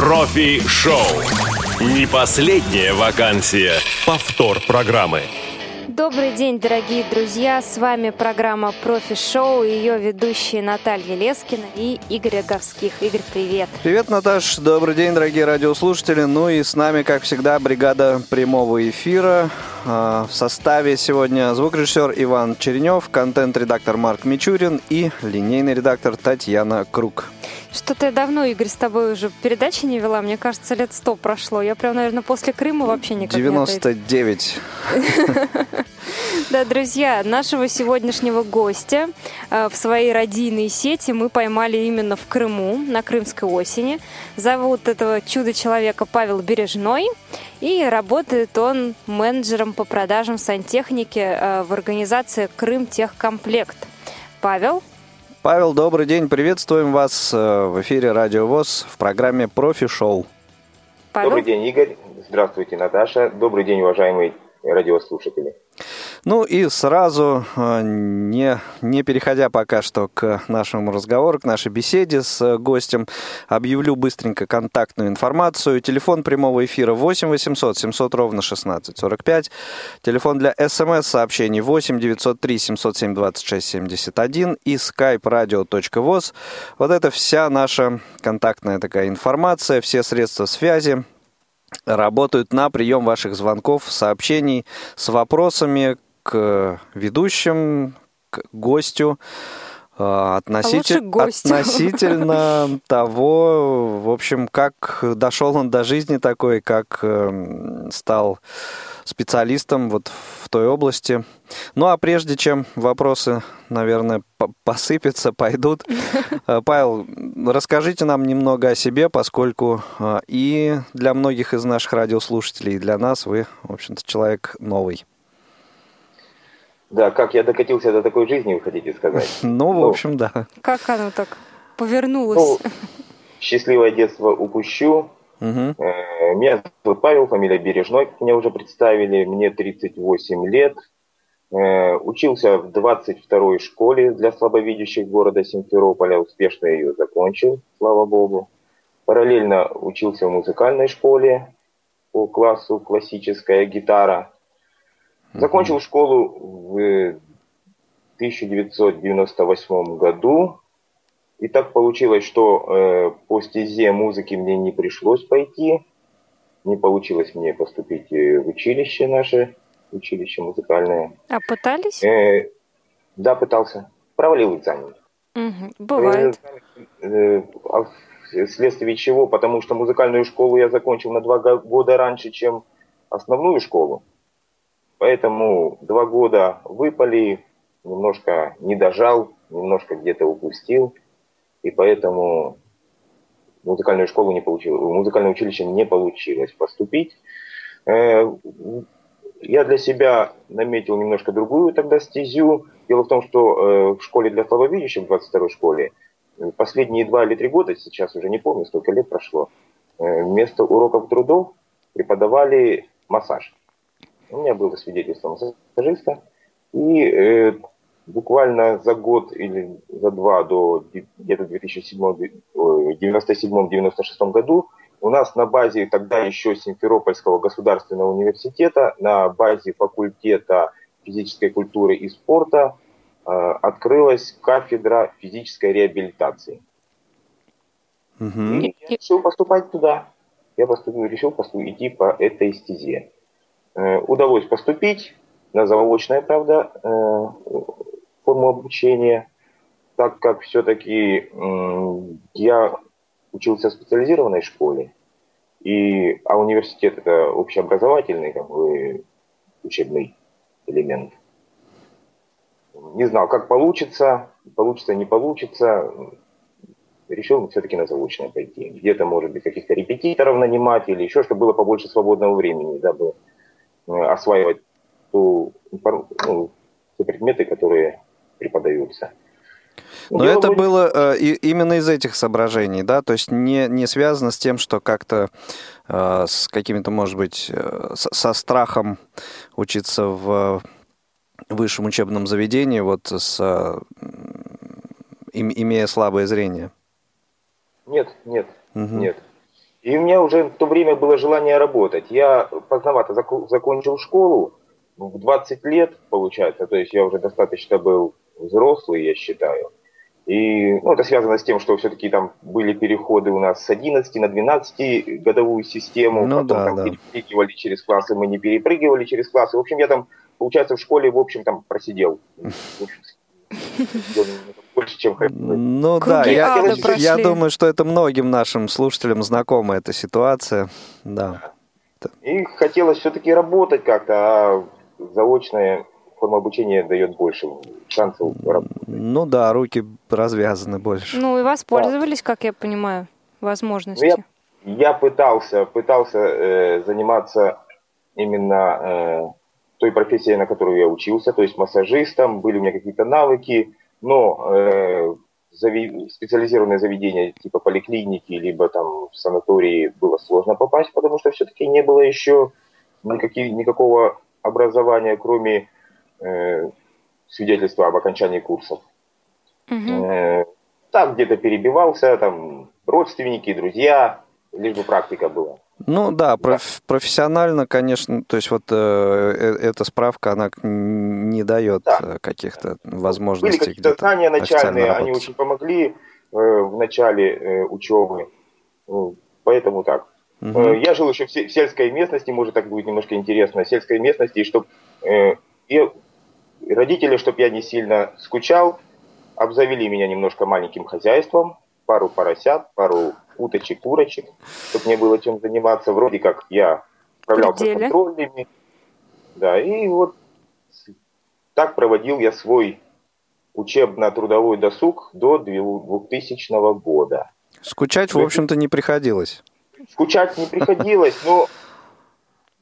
Профи-шоу. Не последняя вакансия. Повтор программы. Добрый день, дорогие друзья! С вами программа «Профи-шоу» и ее ведущие Наталья Лескина и Игорь Аговских. Игорь, привет! Привет, Наташ! Добрый день, дорогие радиослушатели! Ну и с нами, как всегда, бригада прямого эфира. А, в составе сегодня звукорежиссер Иван Черенев, контент-редактор Марк Мичурин и линейный редактор Татьяна Круг. Что-то я давно, Игорь, с тобой уже передачи не вела. Мне кажется, лет сто прошло. Я прям, наверное, после Крыма вообще никак 99. Да, друзья, нашего сегодняшнего гостя э, в своей родийной сети мы поймали именно в Крыму, на Крымской осени. Зовут этого чудо-человека Павел Бережной. И работает он менеджером по продажам сантехники э, в организации Крым Техкомплект. Павел, Павел, добрый день. Приветствуем вас э, в эфире Радио ВОЗ в программе «Профи-шоу». Добрый день, Игорь. Здравствуйте, Наташа. Добрый день, уважаемые радиослушатели. Ну и сразу, э, не, не переходя пока что к нашему разговору, к нашей беседе с э, гостем, объявлю быстренько контактную информацию. Телефон прямого эфира 8 800 700 ровно 16 45. Телефон для смс-сообщений 8 903 707 26 71 и skype radio.voz. Вот это вся наша контактная такая информация, все средства связи, работают на прием ваших звонков, сообщений с вопросами к ведущим, к гостю. Относитель, а гостю. относительно того, в общем, как дошел он до жизни такой, как эм, стал специалистом вот в той области. Ну а прежде чем вопросы, наверное, посыпятся, пойдут, э, Павел, расскажите нам немного о себе, поскольку э, и для многих из наших радиослушателей, и для нас вы, в общем-то, человек новый. Да, как я докатился до такой жизни, вы хотите сказать? Ну, в ну, общем, да. Как оно так повернулось? Ну, счастливое детство упущу. Угу. Меня зовут Павел, фамилия Бережной, как меня уже представили. Мне 38 лет. Э, учился в 22-й школе для слабовидящих города Симферополя. Успешно ее закончил, слава богу. Параллельно учился в музыкальной школе по классу классическая гитара. Закончил школу в 1998 году. И так получилось, что э, по стезе музыки мне не пришлось пойти. Не получилось мне поступить э, в училище наше, училище музыкальное. А пытались? Э, да, пытался. Провалил экзамен. Угу, бывает. Э, э, а вследствие чего? Потому что музыкальную школу я закончил на два года раньше, чем основную школу. Поэтому два года выпали, немножко не дожал, немножко где-то упустил. И поэтому музыкальную школу не получил, в музыкальное училище не получилось поступить. Э, я для себя наметил немножко другую тогда стезю. Дело в том, что э, в школе для слабовидящих, в 22-й школе, последние два или три года, сейчас уже не помню, сколько лет прошло, э, вместо уроков трудов преподавали массаж. У меня было свидетельство массажиста. И э, буквально за год или за два до где-то 2097-96 году у нас на базе тогда еще Симферопольского государственного университета, на базе факультета физической культуры и спорта э, открылась кафедра физической реабилитации. Угу. И я решил поступать туда. Я поступил, решил поступить, идти по этой стезе. Э, удалось поступить на заочное, правда, э, форму обучения, так как все-таки я учился в специализированной школе, и, а университет это общеобразовательный как бы, учебный элемент. Не знал, как получится, получится, не получится. Решил все-таки на заочное пойти. Где-то, может быть, каких-то репетиторов нанимать или еще, чтобы было побольше свободного времени, дабы осваивать ту, ну, те предметы, которые преподаются. Но Дело это будет... было э, именно из этих соображений, да, то есть не, не связано с тем, что как-то э, с какими-то, может быть, э, со страхом учиться в высшем учебном заведении, вот с, э, им, имея слабое зрение. Нет, нет, угу. нет. И у меня уже в то время было желание работать. Я поздновато закончил школу, в 20 лет, получается, то есть я уже достаточно был взрослый, я считаю. И ну, это связано с тем, что все-таки там были переходы у нас с 11 на 12 годовую систему, ну, потом да, там да. перепрыгивали через классы, мы не перепрыгивали через классы. В общем, я там, получается, в школе, в общем, там просидел. Больше, чем Ну да, я, я думаю, что это многим нашим слушателям знакома эта ситуация. Да. И хотелось все-таки работать как-то, а заочное форма обучения дает больше шансов работать. Ну да, руки развязаны больше. Ну и воспользовались, да. как я понимаю, возможностью. Ну, я, я пытался, пытался э, заниматься именно э, той профессией, на которую я учился, то есть массажистом, были у меня какие-то навыки, но э, зави... специализированные заведения типа поликлиники, либо там в санатории было сложно попасть, потому что все-таки не было еще никаких, никакого образования, кроме э, свидетельства об окончании курсов. Угу. Э, так где-то перебивался, там родственники, друзья, лишь бы практика была. Ну да, проф, профессионально, конечно, то есть вот э, э эта справка, она не дает да. Э, каких-то возможностей. Были какие-то знания начальные, они очень помогли э, в начале э, учебы, ну, поэтому так. Угу. Э, я жил еще в, в сельской местности, может так будет немножко интересно, в сельской местности, чтобы э, и родители, чтобы я не сильно скучал, обзавели меня немножко маленьким хозяйством, пару поросят, пару уточек, курочек, чтобы мне было чем заниматься. Вроде как я справлялся с контрольными. Да, и вот так проводил я свой учебно-трудовой досуг до 2000 года. Скучать, в общем-то, не приходилось. Скучать не приходилось, но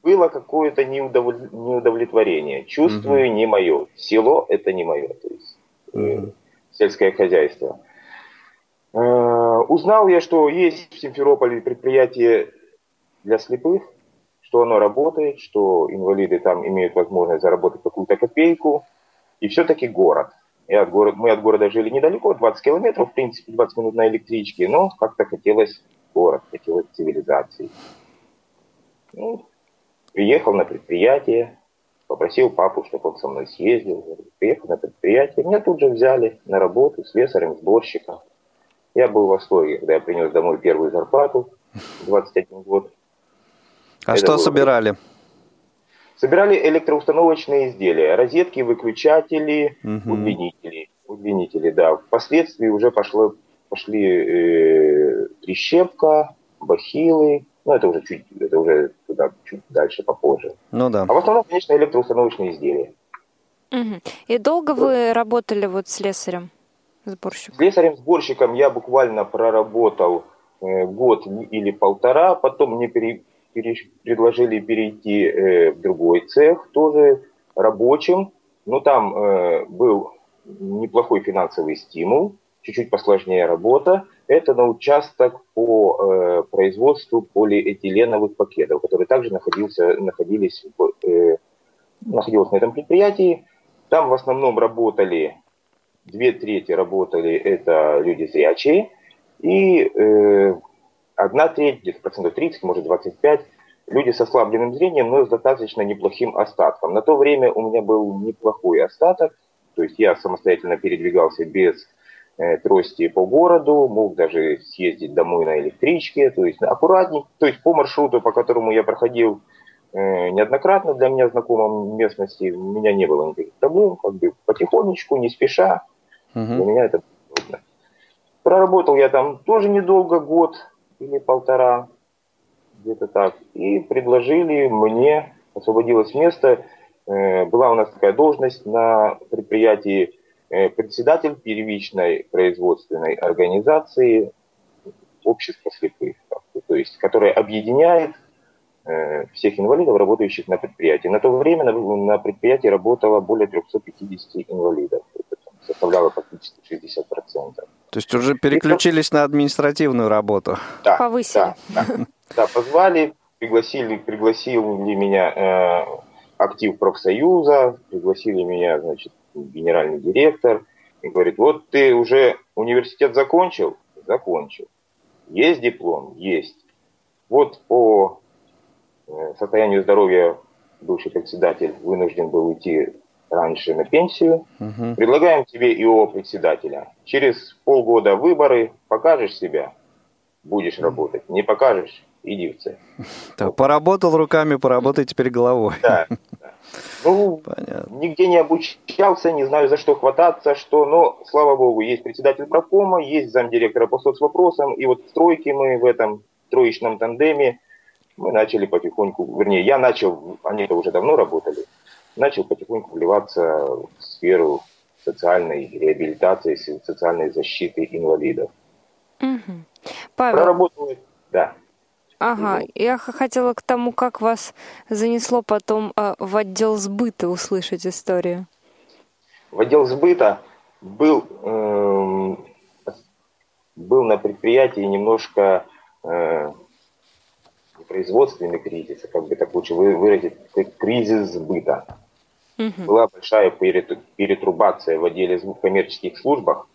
было какое-то неудовлет... неудовлетворение. Чувствую, угу. не мое. Село – это не мое. То есть угу. сельское хозяйство. Э, узнал я, что есть в Симферополе предприятие для слепых, что оно работает, что инвалиды там имеют возможность заработать какую-то копейку. И все-таки город. И от город, мы от города жили недалеко, 20 километров, в принципе, 20 минут на электричке, но как-то хотелось город, хотелось цивилизации. Ну, приехал на предприятие, попросил папу, чтобы он со мной съездил. Приехал на предприятие, меня тут же взяли на работу с слесарем, сборщиком. Я был в восторге, когда я принес домой первую зарплату, 21 год. А Это что было... собирали? Собирали электроустановочные изделия, розетки, выключатели, угу. удлинители. Удлинители, да. Впоследствии уже пошло, пошли э, прищепка, бахилы, ну, это уже чуть, это уже туда, чуть дальше, попозже. Ну да. А в основном, конечно, электроустановочные изделия. Угу. И долго вы работали вот с слесарем, сборщиком? С слесарем-сборщиком я буквально проработал э, год или полтора, потом мне пере, пере, предложили перейти э, в другой цех, тоже рабочим, но там э, был неплохой финансовый стимул, чуть-чуть посложнее работа. Это на участок по производству полиэтиленовых пакетов, который также находился, находились, находился на этом предприятии. Там в основном работали, две трети работали это люди зрячие, и э, одна треть, где-то процентов 30, может 25, люди с ослабленным зрением, но с достаточно неплохим остатком. На то время у меня был неплохой остаток, то есть я самостоятельно передвигался без Э, трости по городу, мог даже съездить домой на электричке, то есть аккуратней, то есть по маршруту, по которому я проходил э, неоднократно для меня знакомом местности, у меня не было никаких проблем, как бы потихонечку, не спеша, угу. для меня это трудно. Проработал я там тоже недолго, год или полтора, где-то так, и предложили мне, освободилось место, э, была у нас такая должность на предприятии Э, председатель первичной производственной организации общества слепых, то есть, которая объединяет э, всех инвалидов, работающих на предприятии. На то время на, на предприятии работало более 350 инвалидов. Это составляло практически 60%. То есть уже переключились И, на административную работу? Да, Повысили. Да, да, да, позвали, пригласили, пригласили меня э, актив профсоюза, пригласили меня, значит, генеральный директор, и говорит, вот ты уже университет закончил? Закончил. Есть диплом? Есть. Вот по э, состоянию здоровья бывший председатель вынужден был уйти раньше на пенсию. Угу. Предлагаем тебе ИО председателя. Через полгода выборы, покажешь себя, будешь работать. Не покажешь, иди в цель. Так, поработал руками, поработай теперь головой. Да, да. Ну, Понятно. нигде не обучался, не знаю, за что хвататься, что, но, слава богу, есть председатель правкома, есть замдиректора по соцвопросам, и вот в тройке мы в этом троечном тандеме мы начали потихоньку, вернее, я начал, они-то уже давно работали, начал потихоньку вливаться в сферу социальной реабилитации, социальной защиты инвалидов. Угу. Павел. Проработал, да. Ага, я хотела к тому, как вас занесло потом э, в отдел сбыта услышать историю. В отдел сбыта был, э, был на предприятии немножко э, производственный кризис, как бы так лучше выразить, кризис сбыта. Угу. Была большая перетрубация в отделе коммерческих службах,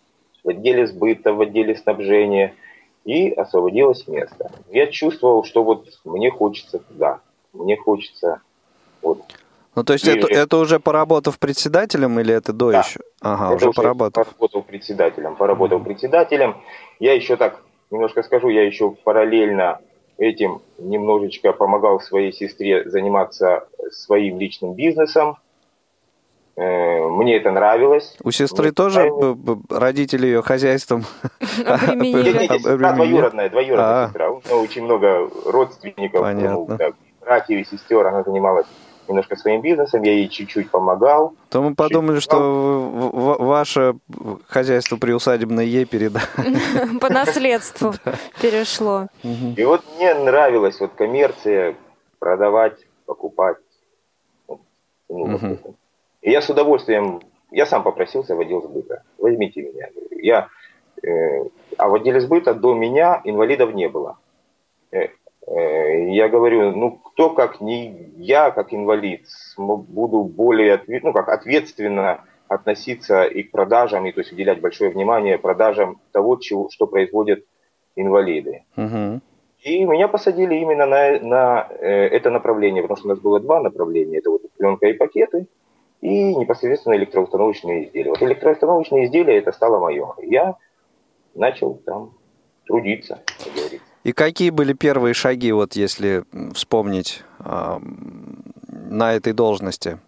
в отделе сбыта, в отделе снабжения – и освободилось место. Я чувствовал, что вот мне хочется туда, мне хочется вот. Ну, то есть это, это уже поработав председателем или это до да. еще? Ага, это уже, уже поработав. Поработал председателем, поработал mm-hmm. председателем. Я еще так немножко скажу, я еще параллельно этим немножечко помогал своей сестре заниматься своим личным бизнесом. Э, мне это нравилось. У сестры вот, тоже родители ее хозяйством двоюродная, двоюродная а. сестра. У нее очень много родственников, ну, братьев и сестер. Она занималась немножко своим бизнесом, я ей чуть-чуть помогал. То мы подумали, что ваше хозяйство приусадебное ей передали. По наследству перешло. И вот мне нравилась вот коммерция, продавать, покупать. И я с удовольствием, я сам попросился в отдел сбыта. Возьмите меня. Я, э, а в отделе сбыта до меня инвалидов не было. Э, э, я говорю, ну кто как не я, как инвалид, буду более ну, как ответственно относиться и к продажам, и то есть уделять большое внимание продажам того, чего, что производят инвалиды. Угу. И меня посадили именно на, на э, это направление, потому что у нас было два направления. Это вот пленка и пакеты – и непосредственно электроустановочные изделия. Вот электроустановочные изделия это стало мое. Я начал там трудиться, как. И какие были первые шаги, вот если вспомнить э, на этой должности?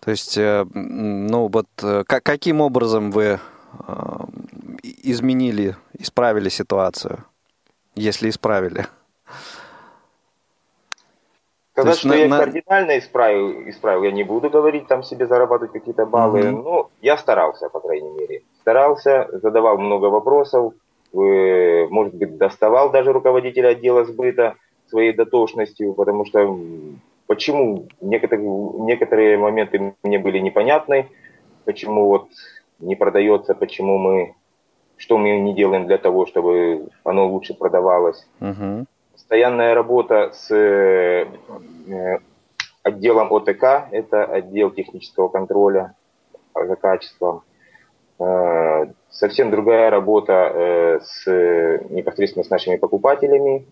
То есть, э, ну вот, э, каким образом вы э, изменили, исправили ситуацию, если исправили? Сказать, что на, я на... кардинально исправил, исправил, я не буду говорить, там себе зарабатывать какие-то баллы. Mm-hmm. Ну, я старался, по крайней мере. Старался, задавал много вопросов, э, может быть, доставал даже руководителя отдела сбыта своей дотошностью, потому что почему некоторые, некоторые моменты мне были непонятны, почему вот не продается, почему мы, что мы не делаем для того, чтобы оно лучше продавалось. Uh-huh постоянная работа с э, отделом ОТК, это отдел технического контроля за качеством. Э, совсем другая работа э, с, непосредственно с нашими покупателями,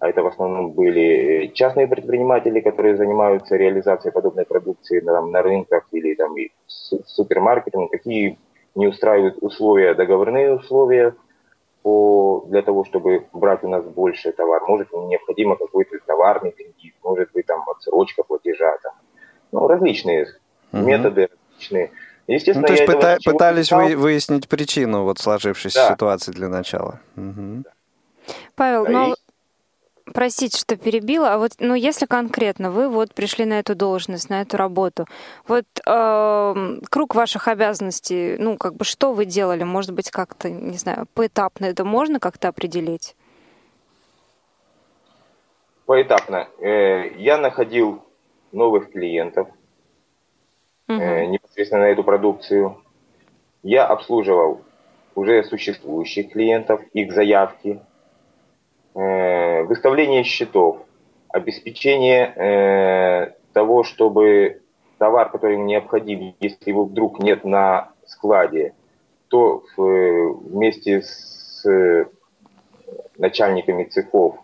а это в основном были частные предприниматели, которые занимаются реализацией подобной продукции там, на рынках или там, и супермаркетом, какие не устраивают условия, договорные условия по, для того, чтобы брать у нас больше товар. Может, необходимо какой-то товарный кредит, может быть, там отсрочка платежа. Там. Ну, различные угу. методы, различные. Естественно, ну, то есть пыта- пытались вы, выяснить причину вот сложившейся да. ситуации для начала. Угу. Павел, да, ну, и... Простите, что перебила, а вот, ну, если конкретно вы вот пришли на эту должность, на эту работу, вот э, круг ваших обязанностей, ну, как бы, что вы делали? Может быть, как-то, не знаю, поэтапно это можно как-то определить? Поэтапно. Э, я находил новых клиентов угу. непосредственно на эту продукцию. Я обслуживал уже существующих клиентов, их заявки, Э, выставление счетов, обеспечение э, того, чтобы товар, который необходим, если его вдруг нет на складе, то вместе с начальниками цехов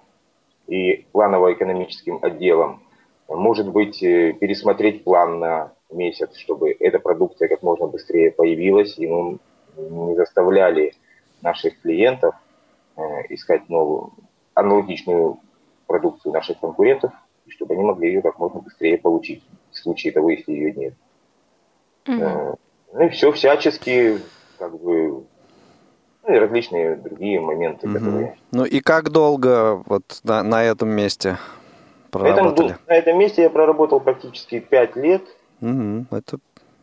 и планово-экономическим отделом, может быть, э, пересмотреть план на месяц, чтобы эта продукция как можно быстрее появилась, и мы не заставляли наших клиентов э, искать новую, аналогичную продукцию наших конкурентов, чтобы они могли ее как можно быстрее получить, в случае того, если ее нет. Угу. Ну и все всячески, как бы, ну и различные другие моменты, угу. которые... Ну и как долго вот на, на этом месте проработали? На этом, на этом месте я проработал практически пять лет. Угу. Это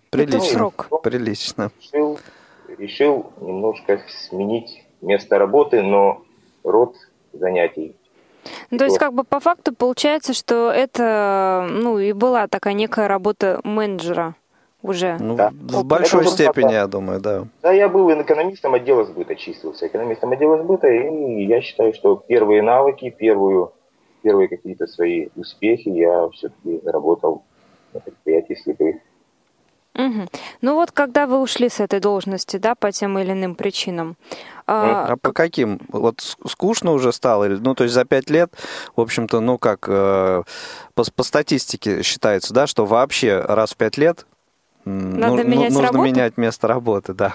прилично. Это срок. Прилично. Решил, решил немножко сменить место работы, но род занятий ну, то есть, как бы по факту получается, что это, ну, и была такая некая работа менеджера уже. Ну, да. В большой это степени, я думаю, да. Да, я был экономистом отдела сбыта, числился экономистом отдела сбыта, и я считаю, что первые навыки, первую, первые какие-то свои успехи я все-таки заработал на предприятии слепых. Угу. Ну вот, когда вы ушли с этой должности, да, по тем или иным причинам. А, а по каким? Вот скучно уже стало? Ну, то есть за пять лет, в общем-то, ну как, э, по, по статистике считается, да, что вообще раз в пять лет надо ну, менять нужно работу? менять место работы, да.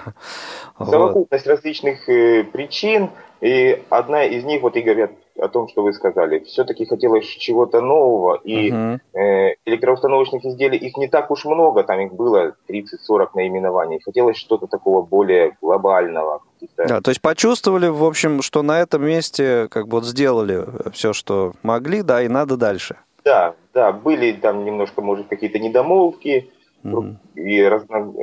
Совокупность вот. различных э, причин, и одна из них, вот Игорь о том, что вы сказали. Все-таки хотелось чего-то нового, и uh-huh. э, электроустановочных изделий, их не так уж много, там их было 30-40 наименований. Хотелось что-то такого более глобального. Да, то есть почувствовали, в общем, что на этом месте как бы вот сделали все, что могли, да, и надо дальше. Да, да, были там немножко, может, какие-то недомолвки, mm-hmm. и разно,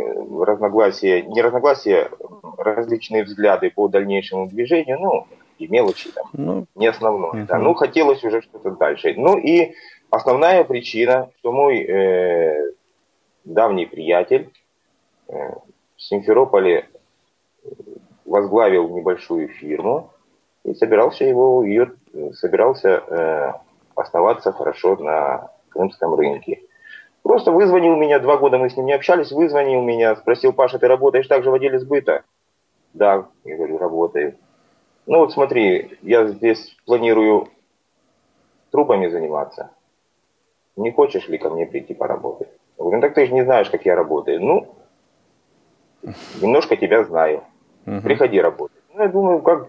разногласия, не разногласия, различные взгляды по дальнейшему движению, ну, и мелочи там, ну, не основное. Uh-huh. Да. Ну, хотелось уже что-то дальше. Ну и основная причина, что мой э, давний приятель э, в Симферополе возглавил небольшую фирму и собирался его ее собирался э, оставаться хорошо на крымском рынке. Просто вызвонил меня, два года мы с ним не общались, вызвонил меня, спросил, Паша, ты работаешь также в отделе сбыта? Да, я говорю, работаю. Ну вот смотри, я здесь планирую трубами заниматься. Не хочешь ли ко мне прийти поработать? Я говорю, ну так ты же не знаешь, как я работаю. Ну, немножко тебя знаю. Приходи работать. Ну, я думаю, как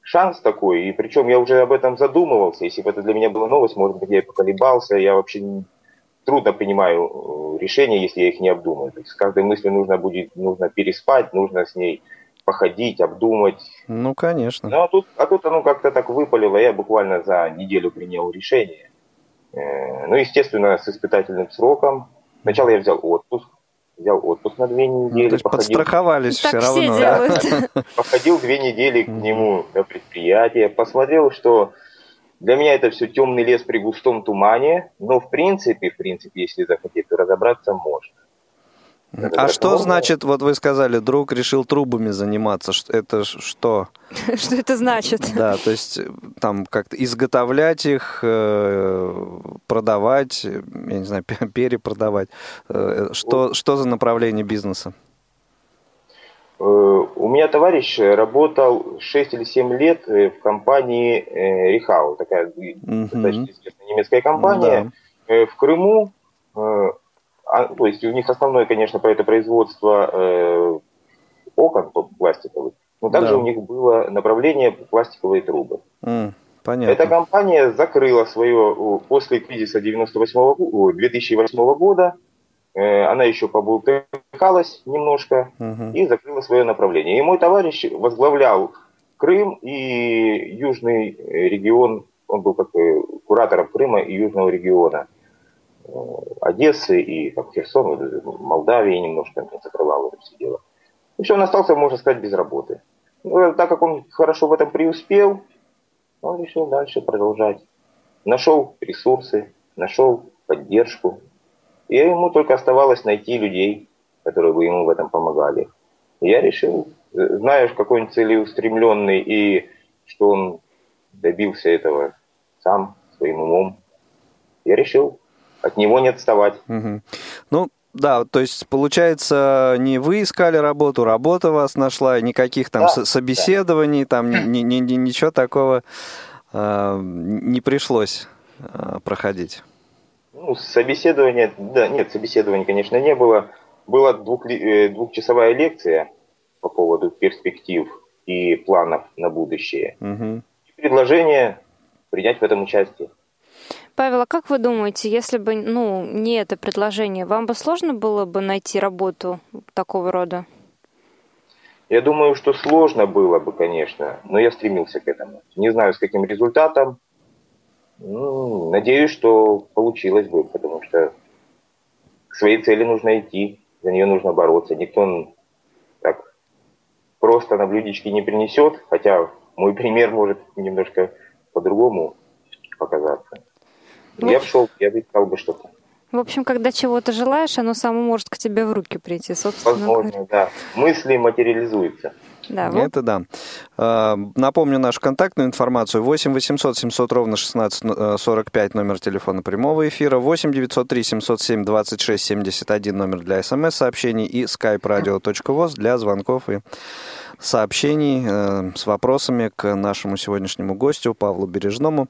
шанс такой. И причем я уже об этом задумывался. Если бы это для меня была новость, может быть, я и поколебался. Я вообще трудно понимаю э, решения, если я их не обдумаю. То есть с каждой мыслью нужно будет нужно переспать, нужно с ней походить, обдумать. Ну, конечно. Ну, а тут, а тут оно как-то так выпалило, я буквально за неделю принял решение. Э, ну, естественно, с испытательным сроком. Сначала я взял отпуск, взял отпуск на две ну, недели. Ну, то есть походил, подстраховались так все равно. Делают. Походил две недели к нему на предприятие, посмотрел, что для меня это все темный лес при густом тумане, но в принципе, в принципе, если захотеть, то разобраться можно. А что значит, вот вы сказали, друг решил трубами заниматься, это что? Что это значит? Да, то есть э, там как-то изготовлять их, э, продавать, я не знаю, перепродавать. Э, что, что за направление бизнеса? У меня товарищ работал 6 или 7 лет в компании Рихау, такая достаточно известная немецкая компания. В Крыму а, то есть у них основное, конечно, по это производство э, окон пластиковых, но также да. у них было направление пластиковые трубы. Mm, понятно. Эта компания закрыла свое после кризиса 98 2008 года. Э, она еще побултыхалась немножко угу. и закрыла свое направление. И мой товарищ возглавлял Крым и южный регион, он был как куратором Крыма и южного региона. Одессы и там, Херсон, Молдавии немножко закрывал это все дело. И все, он остался, можно сказать, без работы. Ну, так как он хорошо в этом преуспел, он решил дальше продолжать. Нашел ресурсы, нашел поддержку. И ему только оставалось найти людей, которые бы ему в этом помогали. И я решил, знаешь, какой он целеустремленный и что он добился этого сам, своим умом, я решил от него не отставать. Угу. Ну, да, то есть, получается, не вы искали работу, работа вас нашла, никаких там да, собеседований, да. там ни, ни, ни, ничего такого э, не пришлось э, проходить. Ну, собеседование, да, нет, собеседования, конечно, не было. Была двух, э, двухчасовая лекция по поводу перспектив и планов на будущее. Угу. И предложение принять в этом участие. Павел, а как вы думаете, если бы ну, не это предложение, вам бы сложно было бы найти работу такого рода? Я думаю, что сложно было бы, конечно, но я стремился к этому. Не знаю, с каким результатом. Ну, надеюсь, что получилось бы, потому что к своей цели нужно идти, за нее нужно бороться. Никто так просто на блюдечке не принесет, хотя мой пример может немножко по-другому показаться. Ну, я бы шел, я бы искал бы что-то. В общем, когда чего-то желаешь, оно само может к тебе в руки прийти, собственно Возможно, говоря. да. Мысли материализуются. Да, вот. Это да. А, напомню нашу контактную информацию. 8 800 700 ровно 16 45 номер телефона прямого эфира. 8 903 707 26 71 номер для смс-сообщений и skype-radio.voz для звонков и сообщений э, с вопросами к нашему сегодняшнему гостю Павлу Бережному.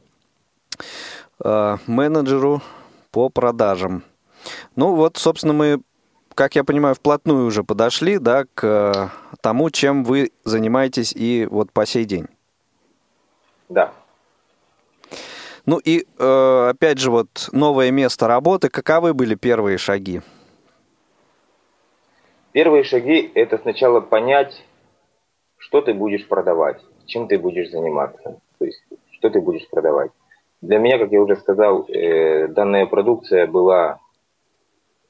Э, менеджеру по продажам. Ну вот, собственно, мы, как я понимаю, вплотную уже подошли, да, к э, тому, чем вы занимаетесь и вот по сей день. Да. Ну и э, опять же вот новое место работы. Каковы были первые шаги? Первые шаги это сначала понять, что ты будешь продавать, чем ты будешь заниматься, то есть что ты будешь продавать. Для меня, как я уже сказал, э, данная продукция была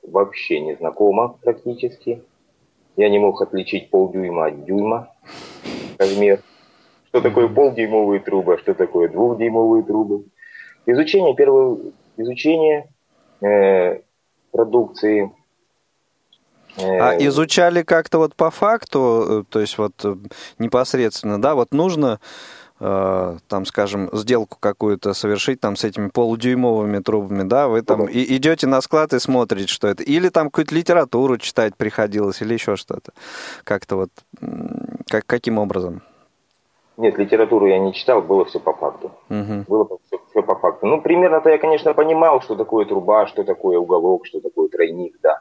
вообще незнакома практически. Я не мог отличить полдюйма от дюйма размер. Что такое полдюймовые трубы, а что такое двухдюймовые трубы. Изучение, первое изучение э, продукции. Э, а изучали как-то вот по факту, э, то есть вот непосредственно, да, вот нужно там, скажем, сделку какую-то совершить там с этими полудюймовыми трубами, да, вы там и идете на склад и смотрите, что это. Или там какую-то литературу читать приходилось, или еще что-то. Как-то вот, как, каким образом? Нет, литературу я не читал, было все по факту. Угу. Было все, все по факту. Ну, примерно-то я, конечно, понимал, что такое труба, что такое уголок, что такое тройник, да.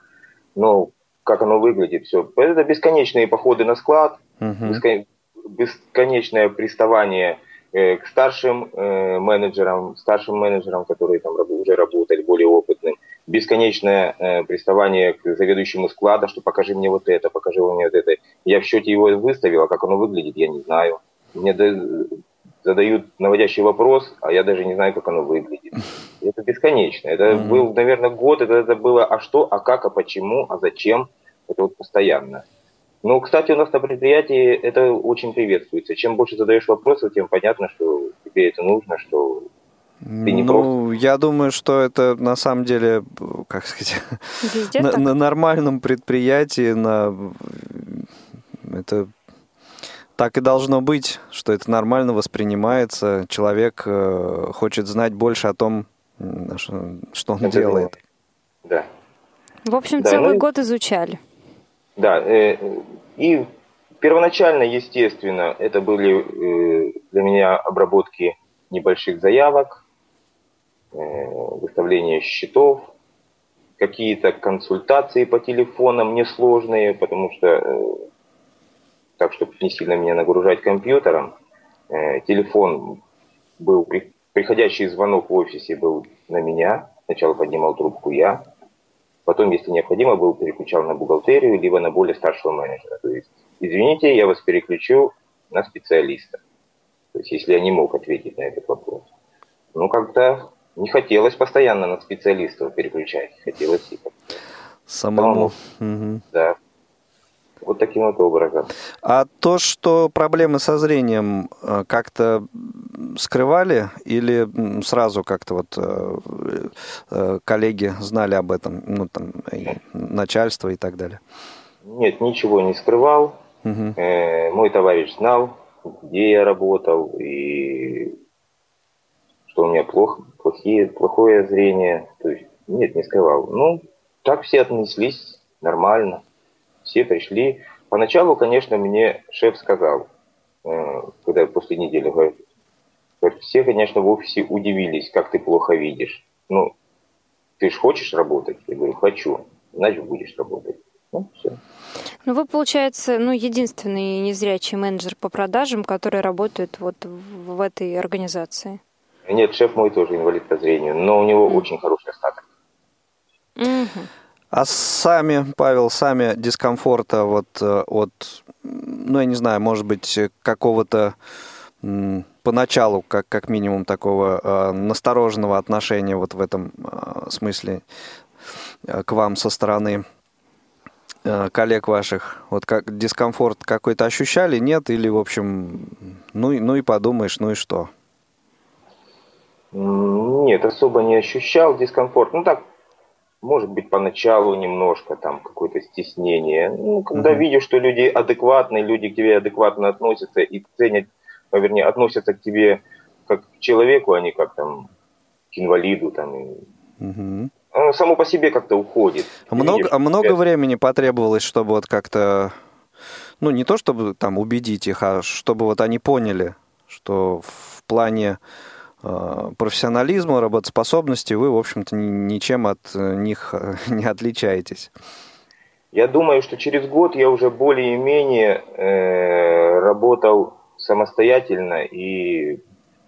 Но как оно выглядит, все. Это бесконечные походы на склад, угу. бескон бесконечное приставание э, к старшим э, менеджерам, старшим менеджерам, которые там уже работали, более опытным, бесконечное э, приставание к заведующему склада, что покажи мне вот это, покажи мне вот это. Я в счете его выставил, а как оно выглядит, я не знаю. Мне задают наводящий вопрос, а я даже не знаю, как оно выглядит. Это бесконечно. Это mm-hmm. был, наверное, год, это, это было а что, а как, а почему, а зачем. Это вот постоянно. Ну, кстати, у нас на предприятии это очень приветствуется. Чем больше задаешь вопросов, тем понятно, что тебе это нужно, что ты не ну, просто... я думаю, что это на самом деле, как сказать, на, на нормальном предприятии, на это так и должно быть, что это нормально воспринимается. Человек э, хочет знать больше о том, что он это делает. Да. В общем, да, целый ну... год изучали. Да, э, и первоначально, естественно, это были э, для меня обработки небольших заявок, э, выставление счетов, какие-то консультации по телефонам несложные, потому что, так, чтобы не сильно меня нагружать компьютером, телефон был, приходящий звонок в офисе был на меня, сначала поднимал трубку я, Потом, если необходимо, был переключал на бухгалтерию, либо на более старшего менеджера. То есть, извините, я вас переключу на специалиста. То есть, если я не мог ответить на этот вопрос. Ну, как-то не хотелось постоянно на специалистов переключать. Хотелось и самому. самому. Угу. Да. Вот таким вот образом. А то, что проблемы со зрением э, как-то скрывали или сразу как-то вот э, э, коллеги знали об этом, ну там и начальство и так далее? Нет, ничего не скрывал. Угу. Мой товарищ знал, где я работал и что у меня плохо, плохие, плохое зрение. То есть нет, не скрывал. Ну, так все отнеслись нормально. Все пришли. Поначалу, конечно, мне шеф сказал, э, когда после недели говорит, все, конечно, в офисе удивились, как ты плохо видишь. Ну, ты же хочешь работать? Я говорю, хочу. Значит, будешь работать. Ну, все. Ну, вы, получается, ну, единственный незрячий менеджер по продажам, который работает вот в, в этой организации. Нет, шеф мой тоже инвалид по зрению, но у него mm. очень хороший остаток. Mm-hmm. А сами, Павел, сами дискомфорта вот э, от, ну, я не знаю, может быть, какого-то поначалу, как, как минимум, такого э, настороженного отношения вот в этом э, смысле э, к вам со стороны э, коллег ваших? Вот как дискомфорт какой-то ощущали, нет? Или, в общем, ну, ну и подумаешь, ну и что? Нет, особо не ощущал дискомфорт. Ну так, может быть, поначалу немножко там какое-то стеснение. Ну, когда mm-hmm. видишь, что люди адекватные, люди к тебе адекватно относятся и ценят, ну, вернее, относятся к тебе как к человеку, а не как там к инвалиду там. Mm-hmm. Оно само по себе как-то уходит. А много, видишь, а много времени потребовалось, чтобы вот как-то, ну не то чтобы там убедить их, а чтобы вот они поняли, что в плане профессионализма, работоспособности вы, в общем-то, ничем от э, них э, не отличаетесь. Я думаю, что через год я уже более-менее э, работал самостоятельно и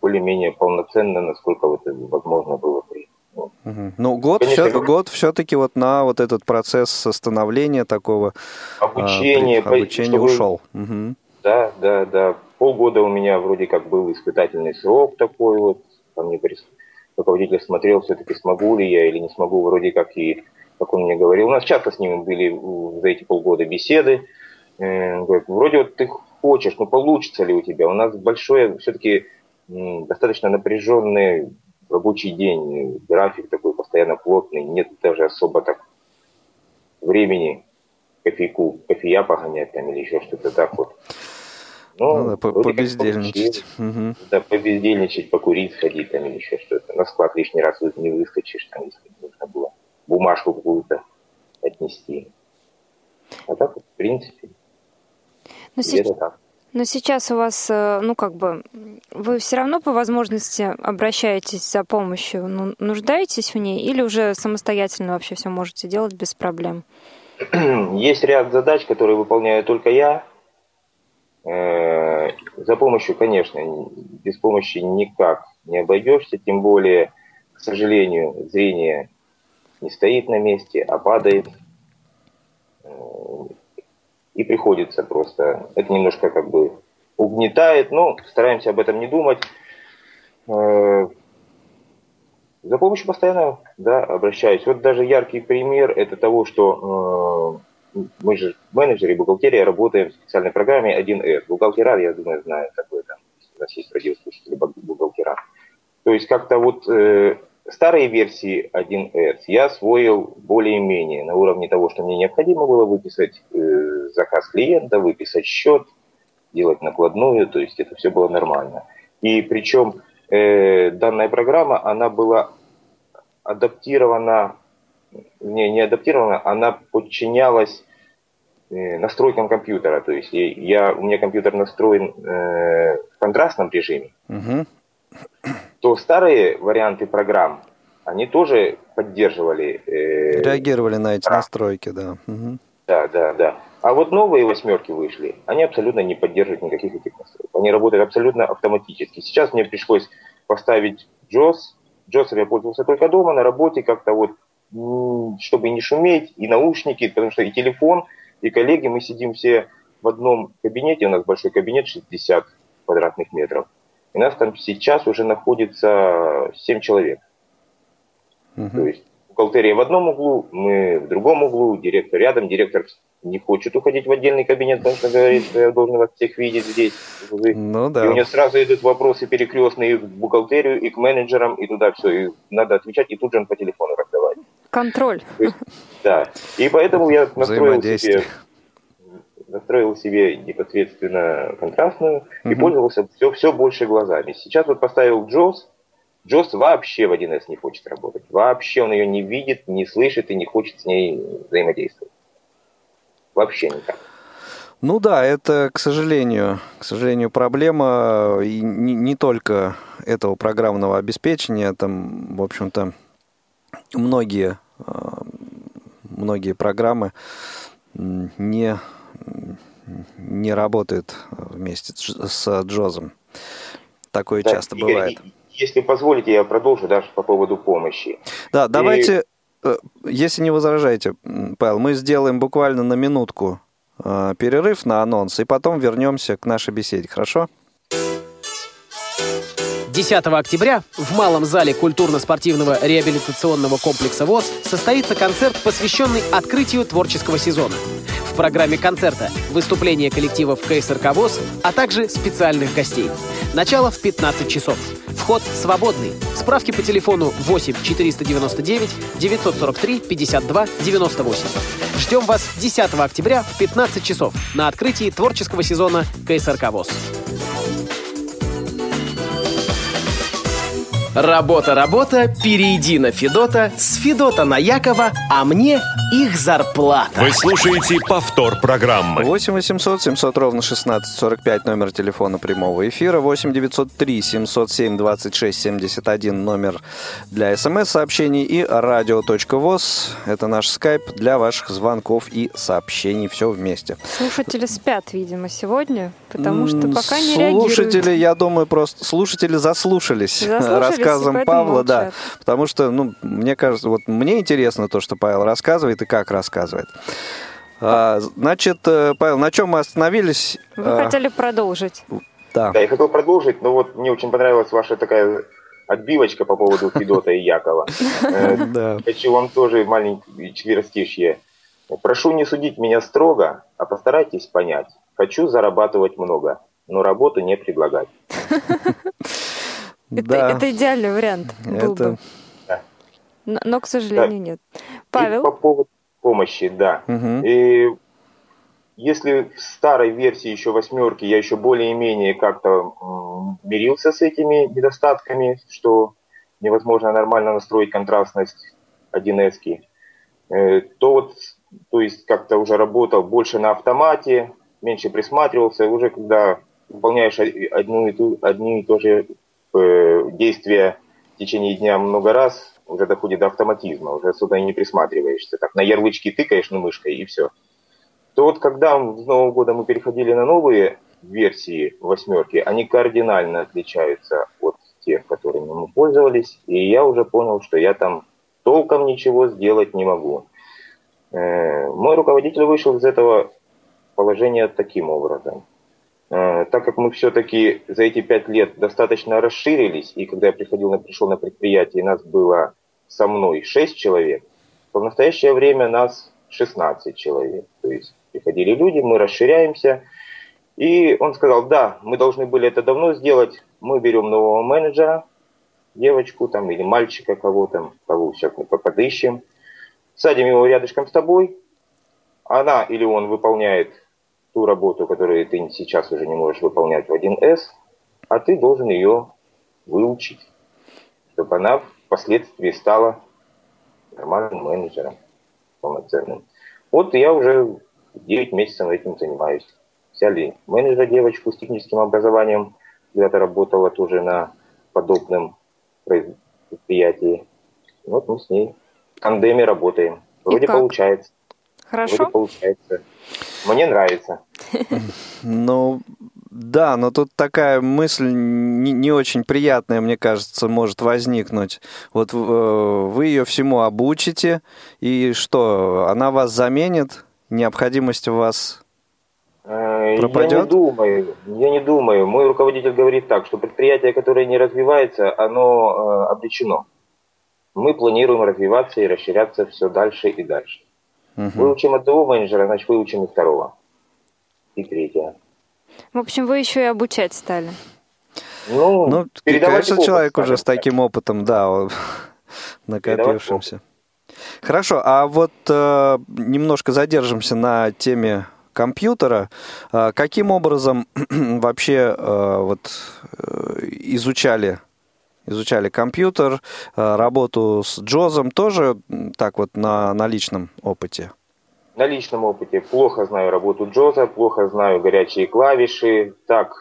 более-менее полноценно, насколько вот это возможно было при. Ну, угу. ну год, Конечно, все, год все-таки вот на вот этот процесс становления такого обучения, а, обучения чтобы... ушел. Угу. Да, да, да полгода у меня вроде как был испытательный срок такой вот. Там мне руководитель смотрел, все-таки смогу ли я или не смогу, вроде как и, как он мне говорил. У нас часто с ним были за эти полгода беседы. Э, говорит, вроде вот ты хочешь, но получится ли у тебя? У нас большой, все-таки достаточно напряженный рабочий день, график такой постоянно плотный, нет даже особо так времени кофейку, кофея погонять там или еще что-то так вот. Ну, ну да, побездельничать. Угу. Да, побездельничать, покурить, сходить там или еще что-то. На склад лишний раз не выскочишь, там, если нужно было бумажку какую-то отнести. А так, в принципе, но, се... Но сейчас у вас, э, ну как бы, вы все равно по возможности обращаетесь за помощью, ну, нуждаетесь в ней или уже самостоятельно вообще все можете делать без проблем? Есть ряд задач, которые выполняю только я, за помощью, конечно, без помощи никак не обойдешься, тем более, к сожалению, зрение не стоит на месте, а падает. Э, и приходится просто, это немножко как бы угнетает, но стараемся об этом не думать. Э, за помощью постоянно да, обращаюсь. Вот даже яркий пример это того, что мы же менеджеры бухгалтерия работаем в специальной программе 1С. Бухгалтера, я думаю, знают такое там. У нас есть радиослушатели бухгалтера. То есть как-то вот э, старые версии 1С я освоил более-менее на уровне того, что мне необходимо было выписать э, заказ клиента, выписать счет, делать накладную, то есть это все было нормально. И причем э, данная программа, она была адаптирована не, не адаптирована, она подчинялась э, настройкам компьютера. То есть я, у меня компьютер настроен э, в контрастном режиме, угу. то старые варианты программ, они тоже поддерживали... Э, Реагировали на эти настройки, да. Угу. Да, да, да. А вот новые восьмерки вышли, они абсолютно не поддерживают никаких этих настроек. Они работают абсолютно автоматически. Сейчас мне пришлось поставить JOS. JOS я пользовался только дома, на работе как-то вот чтобы не шуметь, и наушники, потому что и телефон, и коллеги, мы сидим все в одном кабинете, у нас большой кабинет, 60 квадратных метров. И нас там сейчас уже находится 7 человек. Угу. То есть бухгалтерия в одном углу, мы в другом углу, директор рядом, директор не хочет уходить в отдельный кабинет, потому что говорит, что я должен вас всех видеть здесь. Ну, да. И у него сразу идут вопросы перекрестные и к бухгалтерию, и к менеджерам, и туда все. И надо отвечать, и тут же он по телефону. Контроль. Да. И поэтому я настроил себе, настроил себе непосредственно контрастную угу. и пользовался все, все больше глазами. Сейчас вот поставил JOS, Джос вообще в 1С не хочет работать. Вообще он ее не видит, не слышит и не хочет с ней взаимодействовать. Вообще никак. Ну да, это, к сожалению, к сожалению, проблема и не, не только этого программного обеспечения. Там, в общем-то, многие, многие программы не, не работают вместе с Джозом. Такое да, часто Игорь, бывает. Если позволите, я продолжу даже по поводу помощи. Да, давайте, э, если не возражаете, Павел, мы сделаем буквально на минутку Э, перерыв на анонс, и потом вернемся к нашей беседе, хорошо? 10 октября в Малом зале культурно-спортивного реабилитационного комплекса ВОЗ состоится концерт, посвященный открытию творческого сезона. В программе концерта выступления коллективов КСРК ВОЗ, а также специальных гостей. Начало в 15 часов. Вход свободный. Справки по телефону 8 499 943 52 98. Ждем вас 10 октября в 15 часов на открытии творческого сезона КСРК ВОЗ. Работа, работа, перейди на Федота, с Федота на Якова, а мне их зарплата. Вы слушаете повтор программы. 8 800 700 ровно 16 45 номер телефона прямого эфира. 8 903 707 26 71 номер для смс-сообщений. И радио.воз. Это наш скайп для ваших звонков и сообщений. Все вместе. Слушатели спят, видимо, сегодня, потому что пока не реагируют. Слушатели, я думаю, просто слушатели заслушались, заслушались рассказом Павла, молчат. да. Потому что, ну, мне кажется, вот мне интересно то, что Павел рассказывает и как рассказывает. А, значит, э, Павел, на чем мы остановились? Вы а, хотели продолжить. Да. да, я хотел продолжить, но вот мне очень понравилась ваша такая отбивочка по поводу Федота и Якова. Э, хочу вам тоже маленький четверостишье. Прошу не судить меня строго, а постарайтесь понять. Хочу зарабатывать много, но работу не предлагать. Это, да. это идеальный вариант был это... бы. Но, но, к сожалению, да. нет. Павел? И по поводу помощи, да. Угу. И если в старой версии еще восьмерки я еще более-менее как-то мирился с этими недостатками, что невозможно нормально настроить контрастность 1С, э, то вот, то есть как-то уже работал больше на автомате, меньше присматривался, уже когда выполняешь одну и ту, одни и то же действия в течение дня много раз, уже доходит до автоматизма, уже особо и не присматриваешься. Так на ярлычки тыкаешь на мышкой и все. То вот когда с Нового года мы переходили на новые версии восьмерки, они кардинально отличаются от тех, которыми мы пользовались, и я уже понял, что я там толком ничего сделать не могу. Э, мой руководитель вышел из этого положения таким образом. Э, так как мы все-таки за эти пять лет достаточно расширились, и когда я приходил пришел на предприятие, нас было со мной 6 человек, то в настоящее время нас 16 человек. То есть приходили люди, мы расширяемся. И он сказал, да, мы должны были это давно сделать, мы берем нового менеджера, девочку там или мальчика кого-то, кого сейчас мы подыщем, садим его рядышком с тобой, она или он выполняет ту работу, которую ты сейчас уже не можешь выполнять в 1С, а ты должен ее выучить, чтобы она впоследствии стала нормальным менеджером, полноценным. Вот я уже 9 месяцев этим занимаюсь. Взяли менеджера девочку с техническим образованием, когда-то работала тоже на подобном предприятии. Вот мы с ней в тандеме работаем. Вроде получается. Хорошо. Вроде получается. Мне нравится. Ну, да, но тут такая мысль не, не очень приятная, мне кажется, может возникнуть. Вот э, вы ее всему обучите, и что, она вас заменит? Необходимость у вас пропадет? Я не думаю, я не думаю. Мой руководитель говорит так, что предприятие, которое не развивается, оно э, обречено. Мы планируем развиваться и расширяться все дальше и дальше. Угу. Выучим одного менеджера, значит выучим и второго. И третьего. В общем, вы еще и обучать стали. Ну, ну конечно, опыт, человек уже с таким опытом, да, накопившимся. Хорошо, а вот э, немножко задержимся на теме компьютера. Э, каким образом вообще э, вот, э, изучали изучали компьютер, э, работу с Джозом тоже так вот на, на личном опыте? На личном опыте плохо знаю работу Джоза, плохо знаю горячие клавиши, так,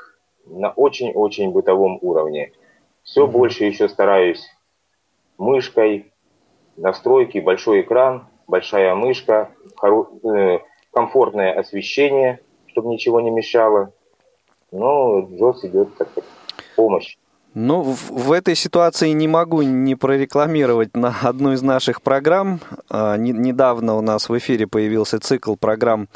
на очень-очень бытовом уровне. Все mm-hmm. больше еще стараюсь мышкой, настройки, большой экран, большая мышка, хоро... э, комфортное освещение, чтобы ничего не мешало. Но Джоз идет как помощь. Ну, в, в этой ситуации не могу не прорекламировать на одну из наших программ. А, не, недавно у нас в эфире появился цикл программ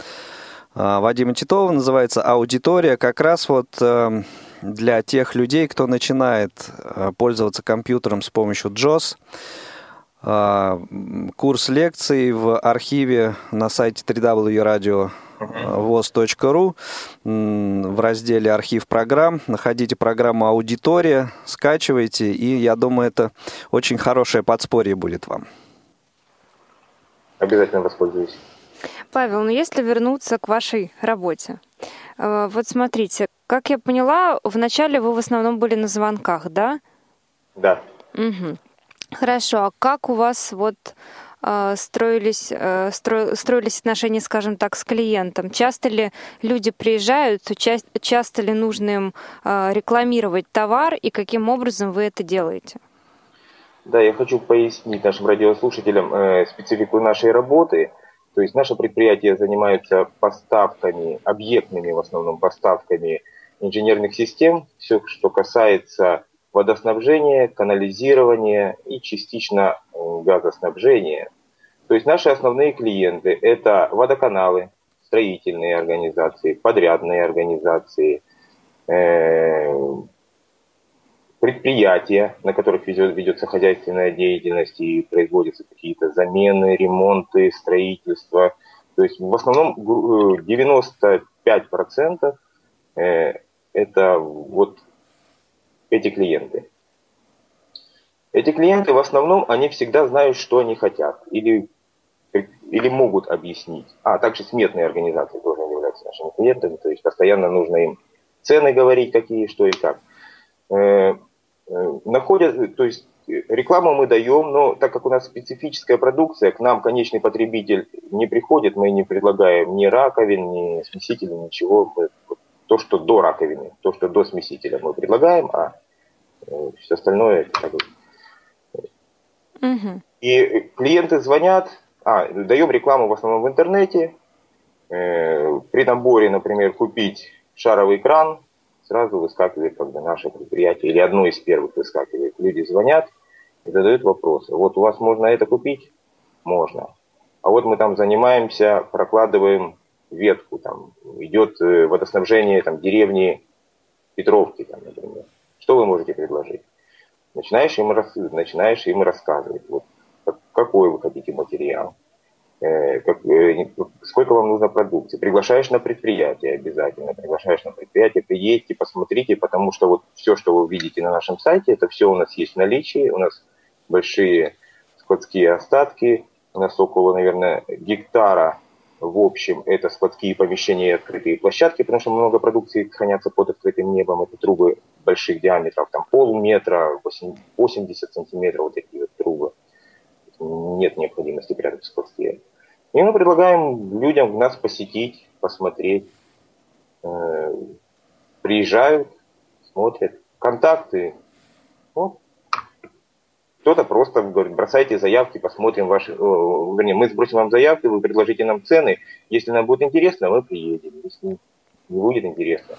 а, Вадима Титова, называется «Аудитория». Как раз вот а, для тех людей, кто начинает а, пользоваться компьютером с помощью JOS. А, курс лекций в архиве на сайте www.radio voz.ru в разделе «Архив программ». Находите программу «Аудитория», скачивайте, и я думаю, это очень хорошее подспорье будет вам. Обязательно воспользуюсь. Павел, ну если вернуться к вашей работе, э, вот смотрите, как я поняла, вначале вы в основном были на звонках, да? Да. Угу. Хорошо, а как у вас вот Э, строились, э, строились отношения, скажем так, с клиентом? Часто ли люди приезжают, часто ли нужно им э, рекламировать товар и каким образом вы это делаете? Да, я хочу пояснить нашим радиослушателям э, специфику нашей работы. То есть наше предприятие занимается поставками, объектными в основном поставками инженерных систем, все, что касается водоснабжения, канализирования и частично газоснабжения. То есть наши основные клиенты – это водоканалы, строительные организации, подрядные организации, э, предприятия, на которых ведется хозяйственная деятельность и производятся какие-то замены, ремонты, строительство. То есть в основном 95% э, это вот эти клиенты. Эти клиенты в основном, они всегда знают, что они хотят. Или или могут объяснить. А также сметные организации тоже являются нашими клиентами, то есть постоянно нужно им цены говорить, какие, что и как. Э, э, находят, то есть рекламу мы даем, но так как у нас специфическая продукция, к нам конечный потребитель не приходит, мы не предлагаем ни раковин, ни смесителей, ничего. То, что до раковины, то, что до смесителя мы предлагаем, а э, все остальное... Угу. И клиенты звонят, а, даем рекламу в основном в интернете. Э, при наборе, например, купить шаровый кран, сразу выскакивает как бы наше предприятие, или одно из первых выскакивает. Люди звонят и задают вопросы. Вот у вас можно это купить? Можно. А вот мы там занимаемся, прокладываем ветку, там идет э, водоснабжение там, деревни Петровки, там, например. Что вы можете предложить? Начинаешь им, начинаешь им рассказывать. Вот какой вы хотите материал, э, как, э, сколько вам нужно продукции. Приглашаешь на предприятие обязательно, приглашаешь на предприятие, приедьте, посмотрите, потому что вот все, что вы видите на нашем сайте, это все у нас есть в наличии, у нас большие складские остатки, у нас около, наверное, гектара в общем, это складские помещения и открытые площадки, потому что много продукции хранятся под открытым небом. Это трубы больших диаметров, там полметра, 80 сантиметров, вот такие вот трубы нет необходимости прятать в складские. И мы предлагаем людям нас посетить, посмотреть. Э, приезжают, смотрят. Контакты. Вот. Кто-то просто говорит, бросайте заявки, посмотрим ваши... Вернее, мы сбросим вам заявки, вы предложите нам цены. Если нам будет интересно, мы приедем. Если не будет интересно,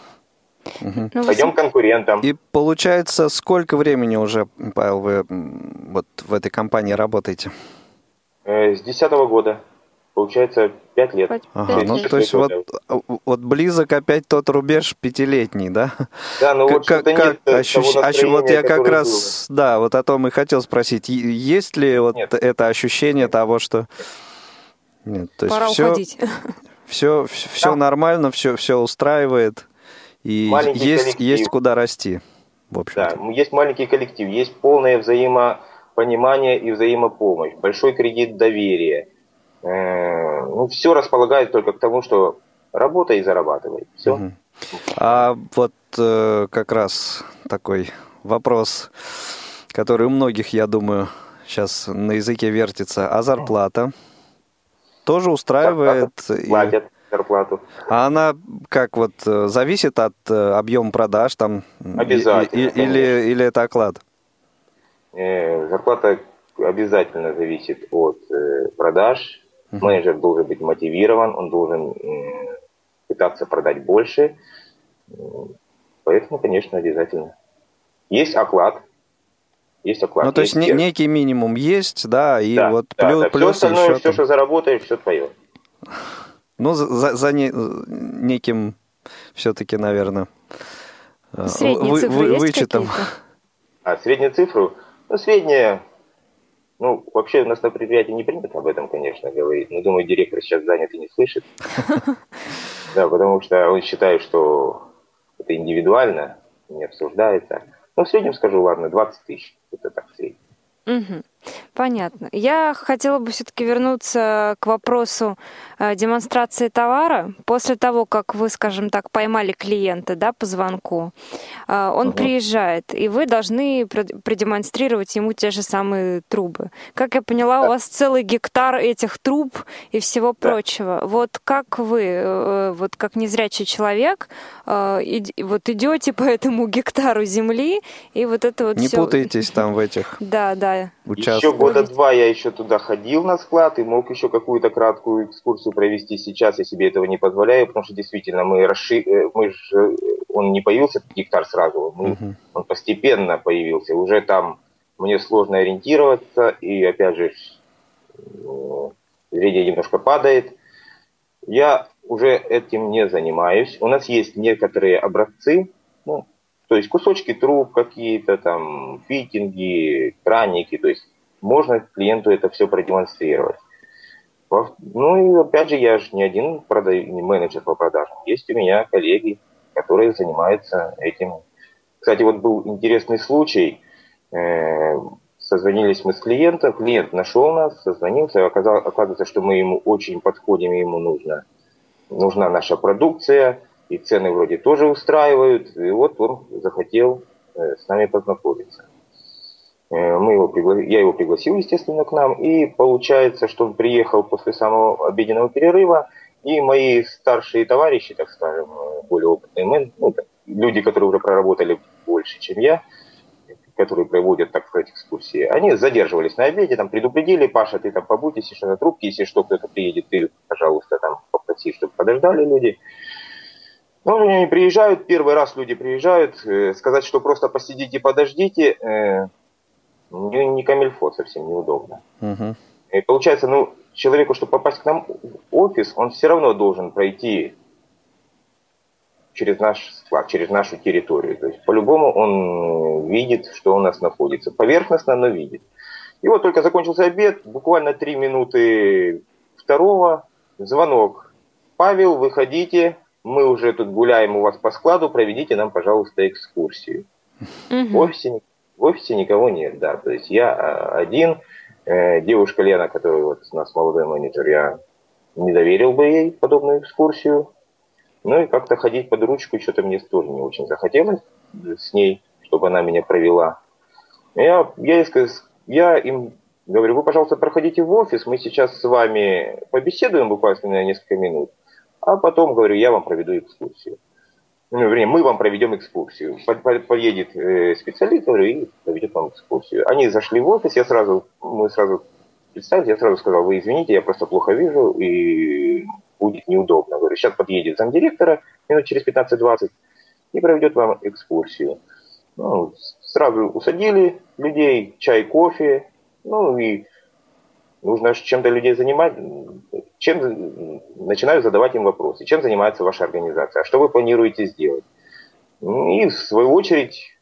Угу. Ну, Пойдем к конкурентам. И получается, сколько времени уже, Павел, вы вот в этой компании работаете? Э, с десятого года. Получается, пять лет. Ага, ну то есть вот, вот близок опять тот рубеж пятилетний, да? Да, но вот как, как ощущ... ощущ... Вот я как раз, было. да, вот о том и хотел спросить. Есть ли вот Нет. это ощущение Нет. того, что... Нет, то есть Пора все, уходить. Все, все, все да. нормально, все, все устраивает. И есть, есть куда расти, в общем Да, есть маленький коллектив, есть полное взаимопонимание и взаимопомощь, большой кредит доверия. Э, ну, все располагает только к тому, что работай и зарабатывай. Все. Угу. А вот э, как раз такой вопрос который у многих, я думаю, сейчас на языке вертится, а зарплата тоже устраивает. Платят зарплату. А она как вот э, зависит от э, объема продаж там? Обязательно. И, или, или это оклад? Э, зарплата обязательно зависит от продаж. Uh-huh. Менеджер должен быть мотивирован, он должен пытаться продать больше. Поэтому, конечно, обязательно. Есть оклад, есть оклад. Ну, то есть не, некий минимум есть, да, и да, вот да, плюс, да. плюс все остальное, еще все, что заработаешь, все твое. Ну, за, за не, неким все-таки, наверное, э, Средние вы, цифры вы, есть вычетом. А среднюю цифру? Ну, средняя, ну, вообще у нас на предприятии не принято об этом, конечно, говорить. Но, думаю, директор сейчас занят и не слышит. Да, потому что он считает, что это индивидуально, не обсуждается. Ну, в среднем скажу, ладно, 20 тысяч. Это так в среднем. Понятно. Я хотела бы все-таки вернуться к вопросу э, демонстрации товара. После того, как вы, скажем так, поймали клиента да, по звонку, э, он угу. приезжает, и вы должны продемонстрировать ему те же самые трубы. Как я поняла, да. у вас целый гектар этих труб и всего да. прочего. Вот как вы, э, вот как незрячий человек, э, вот идете по этому гектару земли, и вот это вот Не все... путаетесь там в этих... Да, да. Еще года два я еще туда ходил на склад и мог еще какую-то краткую экскурсию провести. Сейчас я себе этого не позволяю, потому что действительно мы расши... Э, мы же... он не появился гектар сразу, мы... угу. он постепенно появился. Уже там мне сложно ориентироваться, и опять же э, зрение немножко падает. Я уже этим не занимаюсь. У нас есть некоторые образцы, ну, то есть кусочки труб какие-то, там, фитинги, краники, то есть можно клиенту это все продемонстрировать. Ну и опять же, я же не один продаю, не менеджер по продажам. Есть у меня коллеги, которые занимаются этим. Кстати, вот был интересный случай. Э, созвонились мы с клиентом, клиент нашел нас, созвонился, оказывается, что мы ему очень подходим, ему нужно, нужна наша продукция, и цены вроде тоже устраивают, и вот он захотел э, с нами познакомиться. Э, мы его пригла... Я его пригласил, естественно, к нам, и получается, что он приехал после самого обеденного перерыва, и мои старшие товарищи, так скажем, более опытные мен, ну, люди, которые уже проработали больше, чем я, которые проводят, так сказать, экскурсии, они задерживались на обеде, там предупредили, Паша, ты там побудь, если что на трубке, если что, кто-то приедет, ты, пожалуйста, там попроси, чтобы подождали люди. Ну, они приезжают, первый раз люди приезжают, э, сказать, что просто посидите, подождите, не, не камильфо совсем неудобно. Угу. И получается, ну, человеку, чтобы попасть к нам в офис, он все равно должен пройти через наш склад, через нашу территорию. То есть по-любому он видит, что у нас находится. Поверхностно, но видит. И вот только закончился обед, буквально три минуты второго, звонок. Павел, выходите, мы уже тут гуляем у вас по складу, проведите нам, пожалуйста, экскурсию. Угу. В офисе в офисе никого нет, да. То есть я а, один, э, девушка Лена, которая вот у нас молодой менеджер, я не доверил бы ей подобную экскурсию. Ну и как-то ходить под ручку что-то мне тоже не очень захотелось с ней, чтобы она меня провела. Я, я, я им говорю, вы, пожалуйста, проходите в офис, мы сейчас с вами побеседуем буквально на несколько минут, а потом, говорю, я вам проведу экскурсию ну, вернее, мы вам проведем экскурсию. Поедет э, специалист и проведет вам экскурсию. Они зашли в офис, я сразу, мы сразу представили, я сразу сказал, вы извините, я просто плохо вижу, и будет неудобно. Говорю, сейчас подъедет замдиректора минут через 15-20 и проведет вам экскурсию. Ну, сразу усадили людей, чай, кофе, ну и нужно чем-то людей занимать, чем начинаю задавать им вопросы. Чем занимается ваша организация? А что вы планируете сделать? И в свою очередь,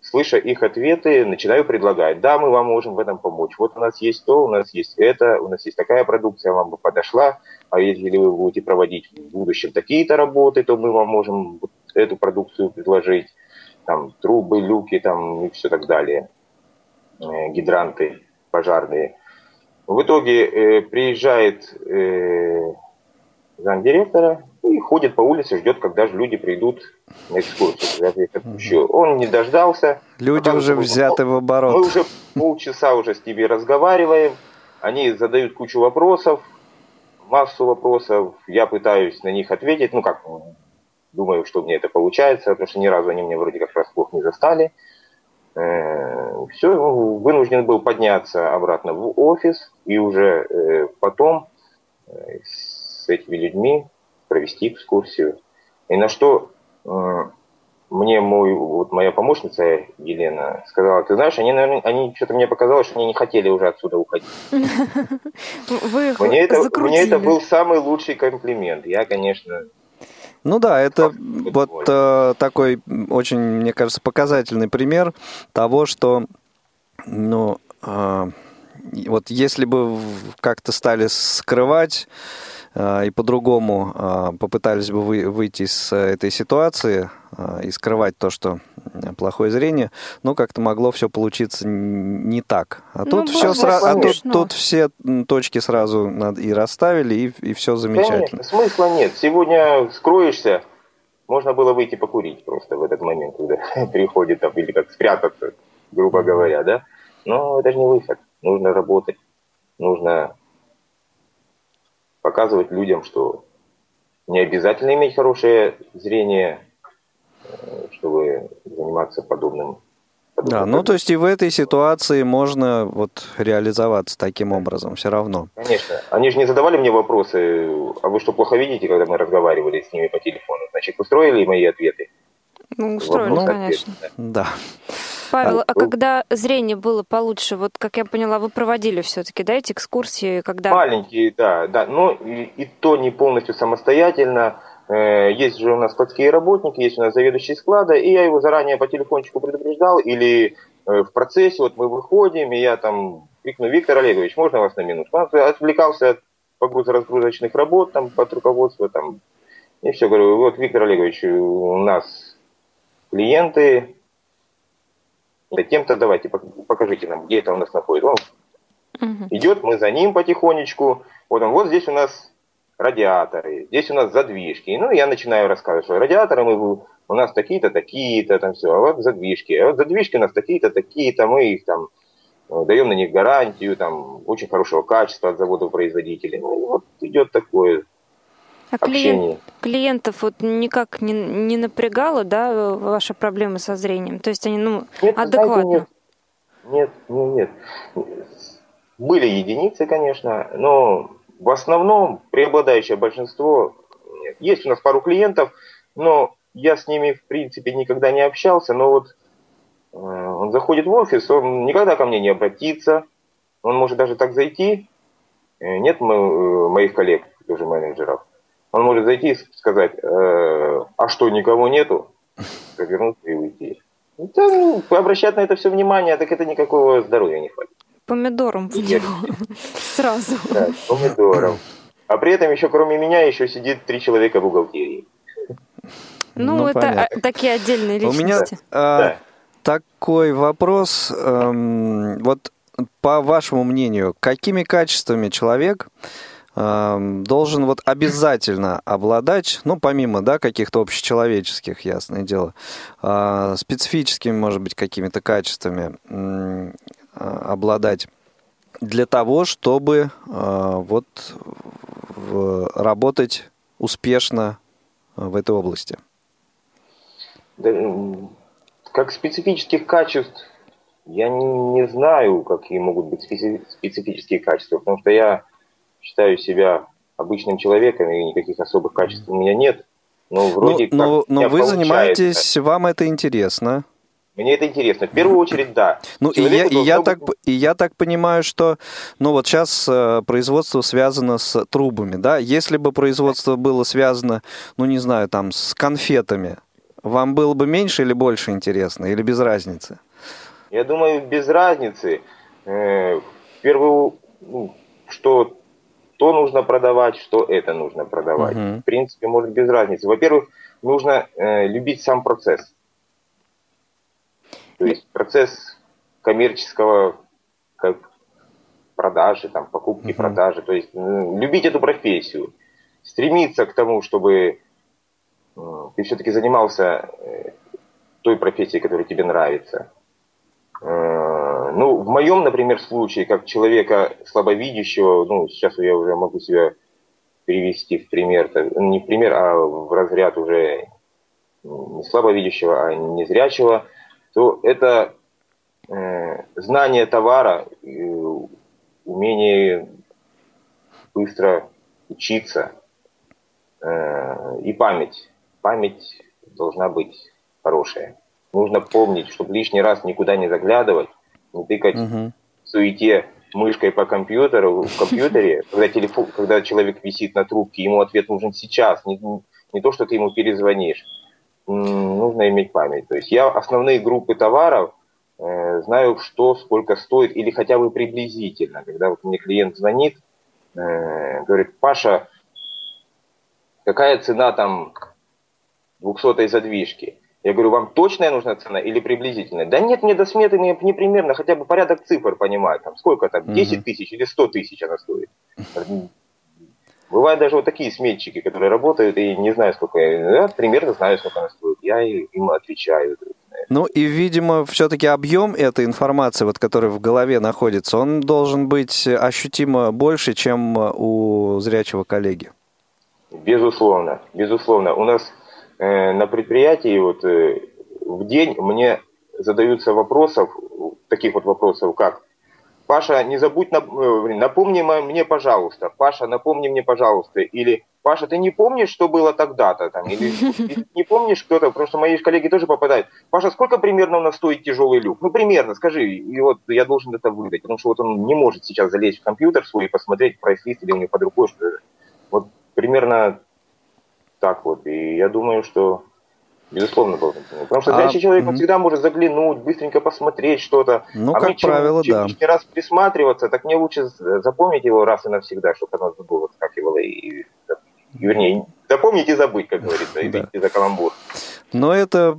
слыша их ответы, начинаю предлагать. Да, мы вам можем в этом помочь. Вот у нас есть то, у нас есть это, у нас есть такая продукция, вам бы подошла. А если вы будете проводить в будущем такие-то работы, то мы вам можем вот эту продукцию предложить. Там трубы, люки там, и все так далее. Э, гидранты пожарные. В итоге э, приезжает э, замдиректора и ходит по улице, ждет, когда же люди придут на экскурсию. Угу. Он не дождался. Люди уже взяты в оборот. Мы уже полчаса уже с тебе разговариваем, они задают кучу вопросов, массу вопросов, я пытаюсь на них ответить, ну как, думаю, что мне это получается, потому что ни разу они меня вроде как врасплох не застали. Все, ну, вынужден был подняться обратно в офис и уже э, потом э, с этими людьми провести экскурсию. И на что мне мой, вот моя помощница Елена сказала, ты знаешь, они, наверное, они что-то мне показалось, что они не хотели уже отсюда уходить. Вы мне это, мне это был самый лучший комплимент. Я, конечно, ну да, это вот э, такой очень, мне кажется, показательный пример того, что, ну, э, вот если бы как-то стали скрывать и по-другому э, попытались бы вы, выйти из этой ситуации э, и скрывать то, что плохое зрение, ну, как-то могло все получиться не так. А, ну, тут, все сразу, а тут, тут все точки сразу и расставили, и, и все замечательно. Конечно, смысла нет. Сегодня скроешься, можно было выйти покурить просто в этот момент, когда приходит, там, или как спрятаться, грубо говоря, да. Но это же не выход. Нужно работать, нужно показывать людям, что не обязательно иметь хорошее зрение, Э, чтобы заниматься подобным. подобным да, ну то есть и в этой ситуации можно вот реализоваться таким образом все равно. Конечно. Они же не задавали мне вопросы, а вы что, плохо видите, когда мы разговаривали с ними по телефону? Значит, устроили мои ответы? Ну, устроили, Вопрос конечно. Ответ, да. Павел, а, а когда зрение было получше, вот как я поняла, вы проводили все-таки, да, эти экскурсии, когда... Маленькие, да, да, но и, и то не полностью самостоятельно. Э, есть же у нас складские работники, есть у нас заведующий склада, и я его заранее по телефончику предупреждал, или э, в процессе, вот мы выходим, и я там крикну, Виктор Олегович, можно вас на минутку? Он отвлекался от погрузо-разгрузочных работ, там, под руководство, там, и все, говорю, вот, Виктор Олегович, у нас клиенты, да тем-то давайте, покажите нам, где это у нас находится. Он угу. идет, мы за ним потихонечку, вот он, вот здесь у нас радиаторы, здесь у нас задвижки. Ну, я начинаю рассказывать, что радиаторы мы, у нас такие-то, такие-то, там все, а вот задвижки. А вот задвижки у нас такие-то, такие-то, мы их там э, даем на них гарантию, там, очень хорошего качества от заводов-производителей. Ну, вот идет такое а клиент, клиентов вот никак не, не напрягало, да, ваши проблемы со зрением? То есть они, ну, нет, адекватно? Знаете, нет, нет, нет. Были единицы, конечно, но в основном преобладающее большинство, есть у нас пару клиентов, но я с ними в принципе никогда не общался, но вот э, он заходит в офис, он никогда ко мне не обратится, он может даже так зайти, э, нет мы, э, моих коллег, тоже менеджеров, он может зайти и сказать, э, а что, никого нету, повернуться и уйти. Да, ну, обращать на это все внимание, так это никакого здоровья не хватит помидором в него сразу. Да, помидором. А при этом еще кроме меня еще сидит три человека в бухгалтерии. Ну, ну это понятно. такие отдельные личности. У меня а, да. такой вопрос. Эм, вот по вашему мнению, какими качествами человек должен вот обязательно обладать, ну, помимо, да, каких-то общечеловеческих, ясное дело, э, специфическими, может быть, какими-то качествами, Э, обладать для того, чтобы э, вот работать успешно в этой области? как специфических качеств я не знаю, какие могут быть специфические качества, потому что я считаю себя обычным человеком, и никаких особых качеств у меня нет. Но вроде но, как но, но вы получается. занимаетесь, вам это интересно. Мне это интересно. В первую очередь, да. Ну и я, и, я так, и я так понимаю, что ну вот сейчас э, производство связано с трубами, да? Если бы производство было связано, ну не знаю, там с конфетами, вам было бы меньше или больше интересно, или без разницы? Я думаю, без разницы. Э, в первую, ну, что то нужно продавать, что это нужно продавать. Угу. В принципе, может без разницы. Во-первых, нужно э, любить сам процесс. То есть процесс коммерческого как продажи, там, покупки, uh-huh. продажи, то есть ну, любить эту профессию. стремиться к тому, чтобы ты все-таки занимался э, той профессией, которая тебе нравится. Э, ну, в моем, например, случае, как человека слабовидящего, ну, сейчас я уже могу себя перевести в пример, не в пример, а в разряд уже не слабовидящего, а незрячего, то это э, знание товара, умение быстро учиться э, и память. Память должна быть хорошая. Нужно помнить, чтобы лишний раз никуда не заглядывать, не тыкать угу. в суете мышкой по компьютеру, в компьютере, когда, телефон, когда человек висит на трубке, ему ответ нужен сейчас, не, не то, что ты ему перезвонишь. Нужно иметь память. То есть я основные группы товаров э, знаю, что сколько стоит, или хотя бы приблизительно. Когда вот мне клиент звонит, э, говорит, Паша, какая цена там 200 задвижки? Я говорю, вам точная нужна цена или приблизительная? Да нет, мне до сметы не, не примерно, хотя бы порядок цифр понимать. Там, сколько там, 10 тысяч или 100 тысяч она стоит. Бывают даже вот такие сметчики, которые работают и не знаю, сколько я, примерно знаю, сколько она стоит. Я им отвечаю. Ну и, видимо, все-таки объем этой информации, вот, которая в голове находится, он должен быть ощутимо больше, чем у зрячего коллеги. Безусловно, безусловно. У нас на предприятии вот э, в день мне задаются вопросов, таких вот вопросов, как Паша, не забудь, э, напомни мне, пожалуйста. Паша, напомни мне, пожалуйста. Или Паша, ты не помнишь, что было тогда-то? Там, или не помнишь кто-то, потому что мои коллеги тоже попадают. Паша, сколько примерно у нас стоит тяжелый люк? Ну, примерно, скажи. И вот я должен это выдать, потому что вот он не может сейчас залезть в компьютер свой и посмотреть прайс-лист или у него под рукой, что Вот примерно так вот. И я думаю, что Безусловно, должен понимать. Потому что зрячий а, человек он всегда может заглянуть, быстренько посмотреть что-то. Ну, а как мне, правило, чем, да. лишний раз присматриваться, так мне лучше запомнить его раз и навсегда, чтобы оно забыло, скакивало и, вернее, запомнить и забыть, как говорится, извините да. за каламбур. Но это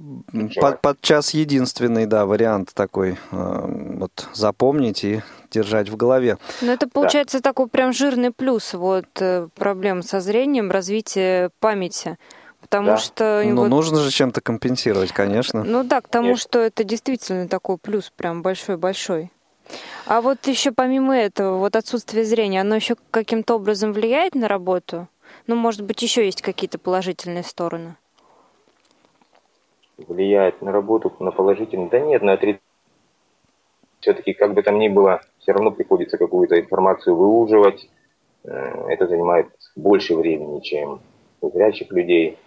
под, подчас единственный, да, вариант такой, э, вот запомнить и держать в голове. Но это получается да. такой прям жирный плюс, вот э, проблем со зрением, развитие памяти. Потому да. что... Ну, вот... нужно же чем-то компенсировать, конечно. Ну да, к тому, конечно. что это действительно такой плюс прям большой-большой. А вот еще помимо этого, вот отсутствие зрения, оно еще каким-то образом влияет на работу? Ну, может быть, еще есть какие-то положительные стороны? Влияет на работу, на положительные? Да нет, на отрицательные. Все-таки, как бы там ни было, все равно приходится какую-то информацию выуживать. Э, это занимает больше времени, чем у зрячих людей.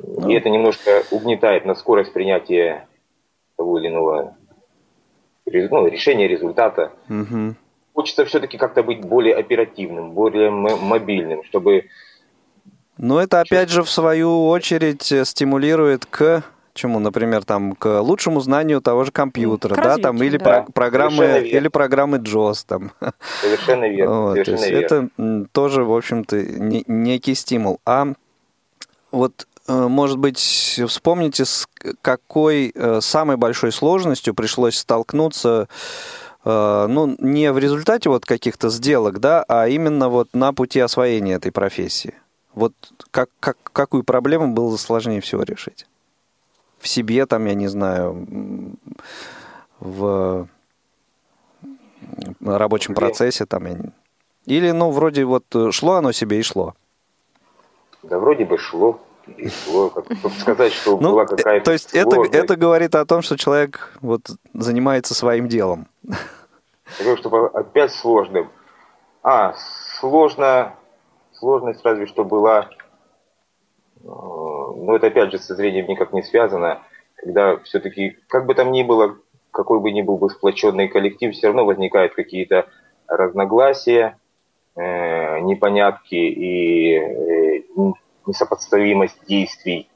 И это немножко угнетает на скорость принятия того или иного ну, решения, результата. Угу. Хочется все-таки как-то быть более оперативным, более мобильным, чтобы... Но это опять же в свою очередь стимулирует к чему, например, там к лучшему знанию того же компьютера, к да, там или да. Про программы или программы JOS там. Совершенно верно. Вот, совершенно то есть верно. это тоже, в общем-то, не, некий стимул. А вот Э, может быть, вспомните, с какой э, самой большой сложностью пришлось столкнуться, э, ну, не в результате вот каких-то сделок, да, а именно вот на пути освоения этой профессии. Вот как, как, какую проблему было сложнее всего решить? В себе, там, я не знаю, в рабочем процессе, там, я... или, ну, вроде вот шло оно себе и шло? Да, вроде бы шло как сказать, что ну, была какая-то То есть это, это говорит о том, что человек вот занимается своим делом. Говорю, что опять сложным. А, сложно, сложность разве что была, э, ну это опять же со зрением никак не связано, когда все-таки, как бы там ни было, какой бы ни был бы сплоченный коллектив, все равно возникают какие-то разногласия, э, непонятки и э, несопоставимость действий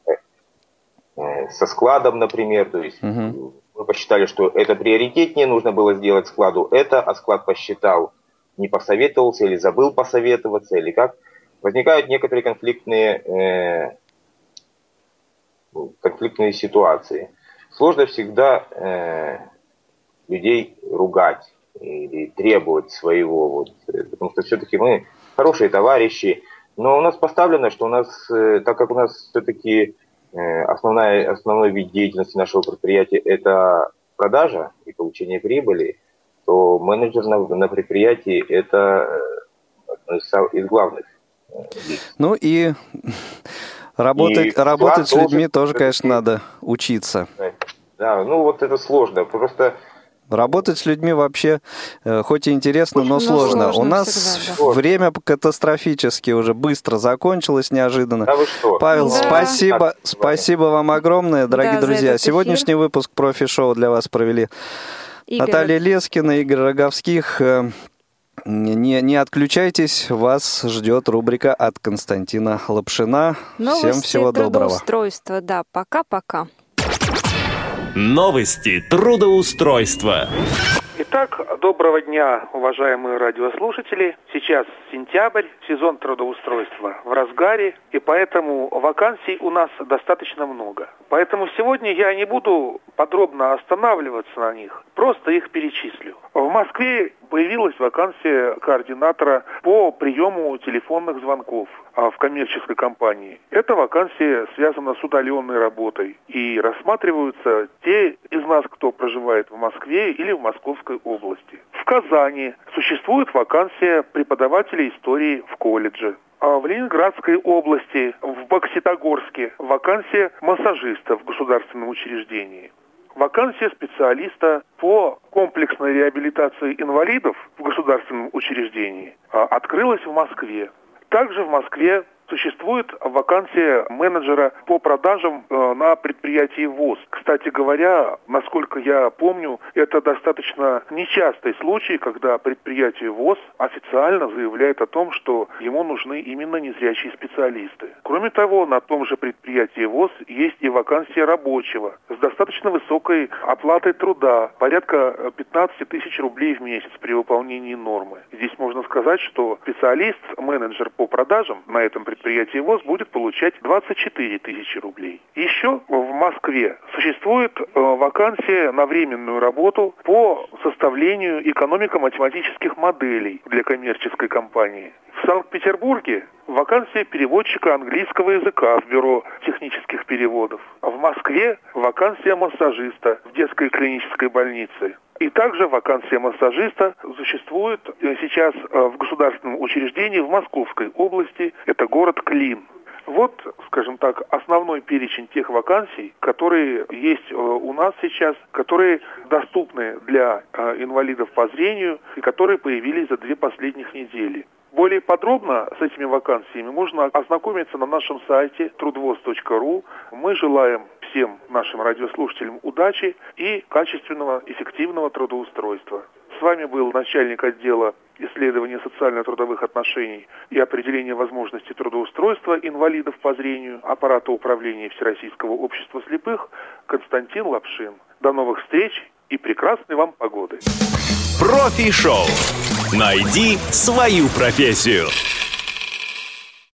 э, со складом, например. То есть угу. мы посчитали, что это приоритетнее, нужно было сделать складу это, а склад посчитал, не посоветовался или забыл посоветоваться, или как. Возникают некоторые конфликтные, э, конфликтные ситуации. Сложно всегда э, людей ругать или требовать своего, вот, потому что все-таки мы хорошие товарищи, Но у нас поставлено, что у нас, э, так как у нас все-таки э, основная, основной вид деятельности нашего предприятия – это продажа и получение прибыли, то менеджер на, на предприятии – это одно из, главных. Ну и работать, и работать с людьми тоже, конечно, надо учиться. Да, ну вот это сложно. Просто Работать с людьми вообще, э, хоть и интересно, но, но сложно. сложно. У нас всегда, да. время катастрофически уже быстро закончилось неожиданно. Да вы что? Павел, да. спасибо, спасибо вам огромное, дорогие да, друзья. Сегодняшний выпуск профи-шоу для вас провели Игорь. Наталья Лескина, Игорь Роговских. Э, не, не отключайтесь, вас ждет рубрика от Константина Лапшина. Новости Всем всего доброго. Трудоустройства, да, пока-пока. Новости трудоустройства. Итак, доброго дня, уважаемые радиослушатели. Сейчас сентябрь, сезон трудоустройства в разгаре, и поэтому вакансий у нас достаточно много. Поэтому сегодня я не буду подробно останавливаться на них, просто их перечислю. В Москве появилась вакансия координатора по приему телефонных звонков в коммерческой компании. Эта вакансия связана с удаленной работой и рассматриваются те из нас, кто проживает в Москве или в Московской области. В Казани существует вакансия преподавателя истории в колледже. А в Ленинградской области, в Бокситогорске, вакансия массажиста в государственном учреждении. Вакансия специалиста по комплексной реабилитации инвалидов в государственном учреждении а, открылась в Москве. Также в Москве существует вакансия менеджера по продажам э, на предприятии ВОЗ. Кстати говоря, насколько я помню, это достаточно нечастый случай, когда предприятие ВОЗ официально заявляет о том, что ему нужны именно незрячие специалисты. Кроме того, на том же предприятии ВОЗ есть и вакансия рабочего с достаточно высокой оплатой труда, порядка 15 тысяч рублей в месяц при выполнении нормы. Здесь можно сказать, что специалист, менеджер по продажам на этом предприятии предприятие ВОЗ будет получать 24 тысячи рублей. Еще в Москве существует э, вакансия на временную работу по составлению экономико-математических моделей для коммерческой компании. В Санкт-Петербурге вакансия переводчика английского языка в бюро технических переводов. А в Москве вакансия массажиста в детской клинической больнице. И также вакансия массажиста существует э, сейчас э, в государственном учреждении в Московской области. Это город Клин. Вот, скажем так, основной перечень тех вакансий, которые есть э, у нас сейчас, которые доступны для инвалидов по зрению и которые появились за две последних недели. Более подробно с этими вакансиями можно ознакомиться на нашем сайте трудвоз.ру. Мы желаем всем нашим радиослушателям удачи и качественного, эффективного трудоустройства. С вами был начальник отдела исследования социально-трудовых отношений и определения возможностей трудоустройства инвалидов по зрению аппарата управления Всероссийского общества слепых Константин Лапшин. До новых встреч и прекрасной вам погоды. Профи-шоу. Найди свою профессию.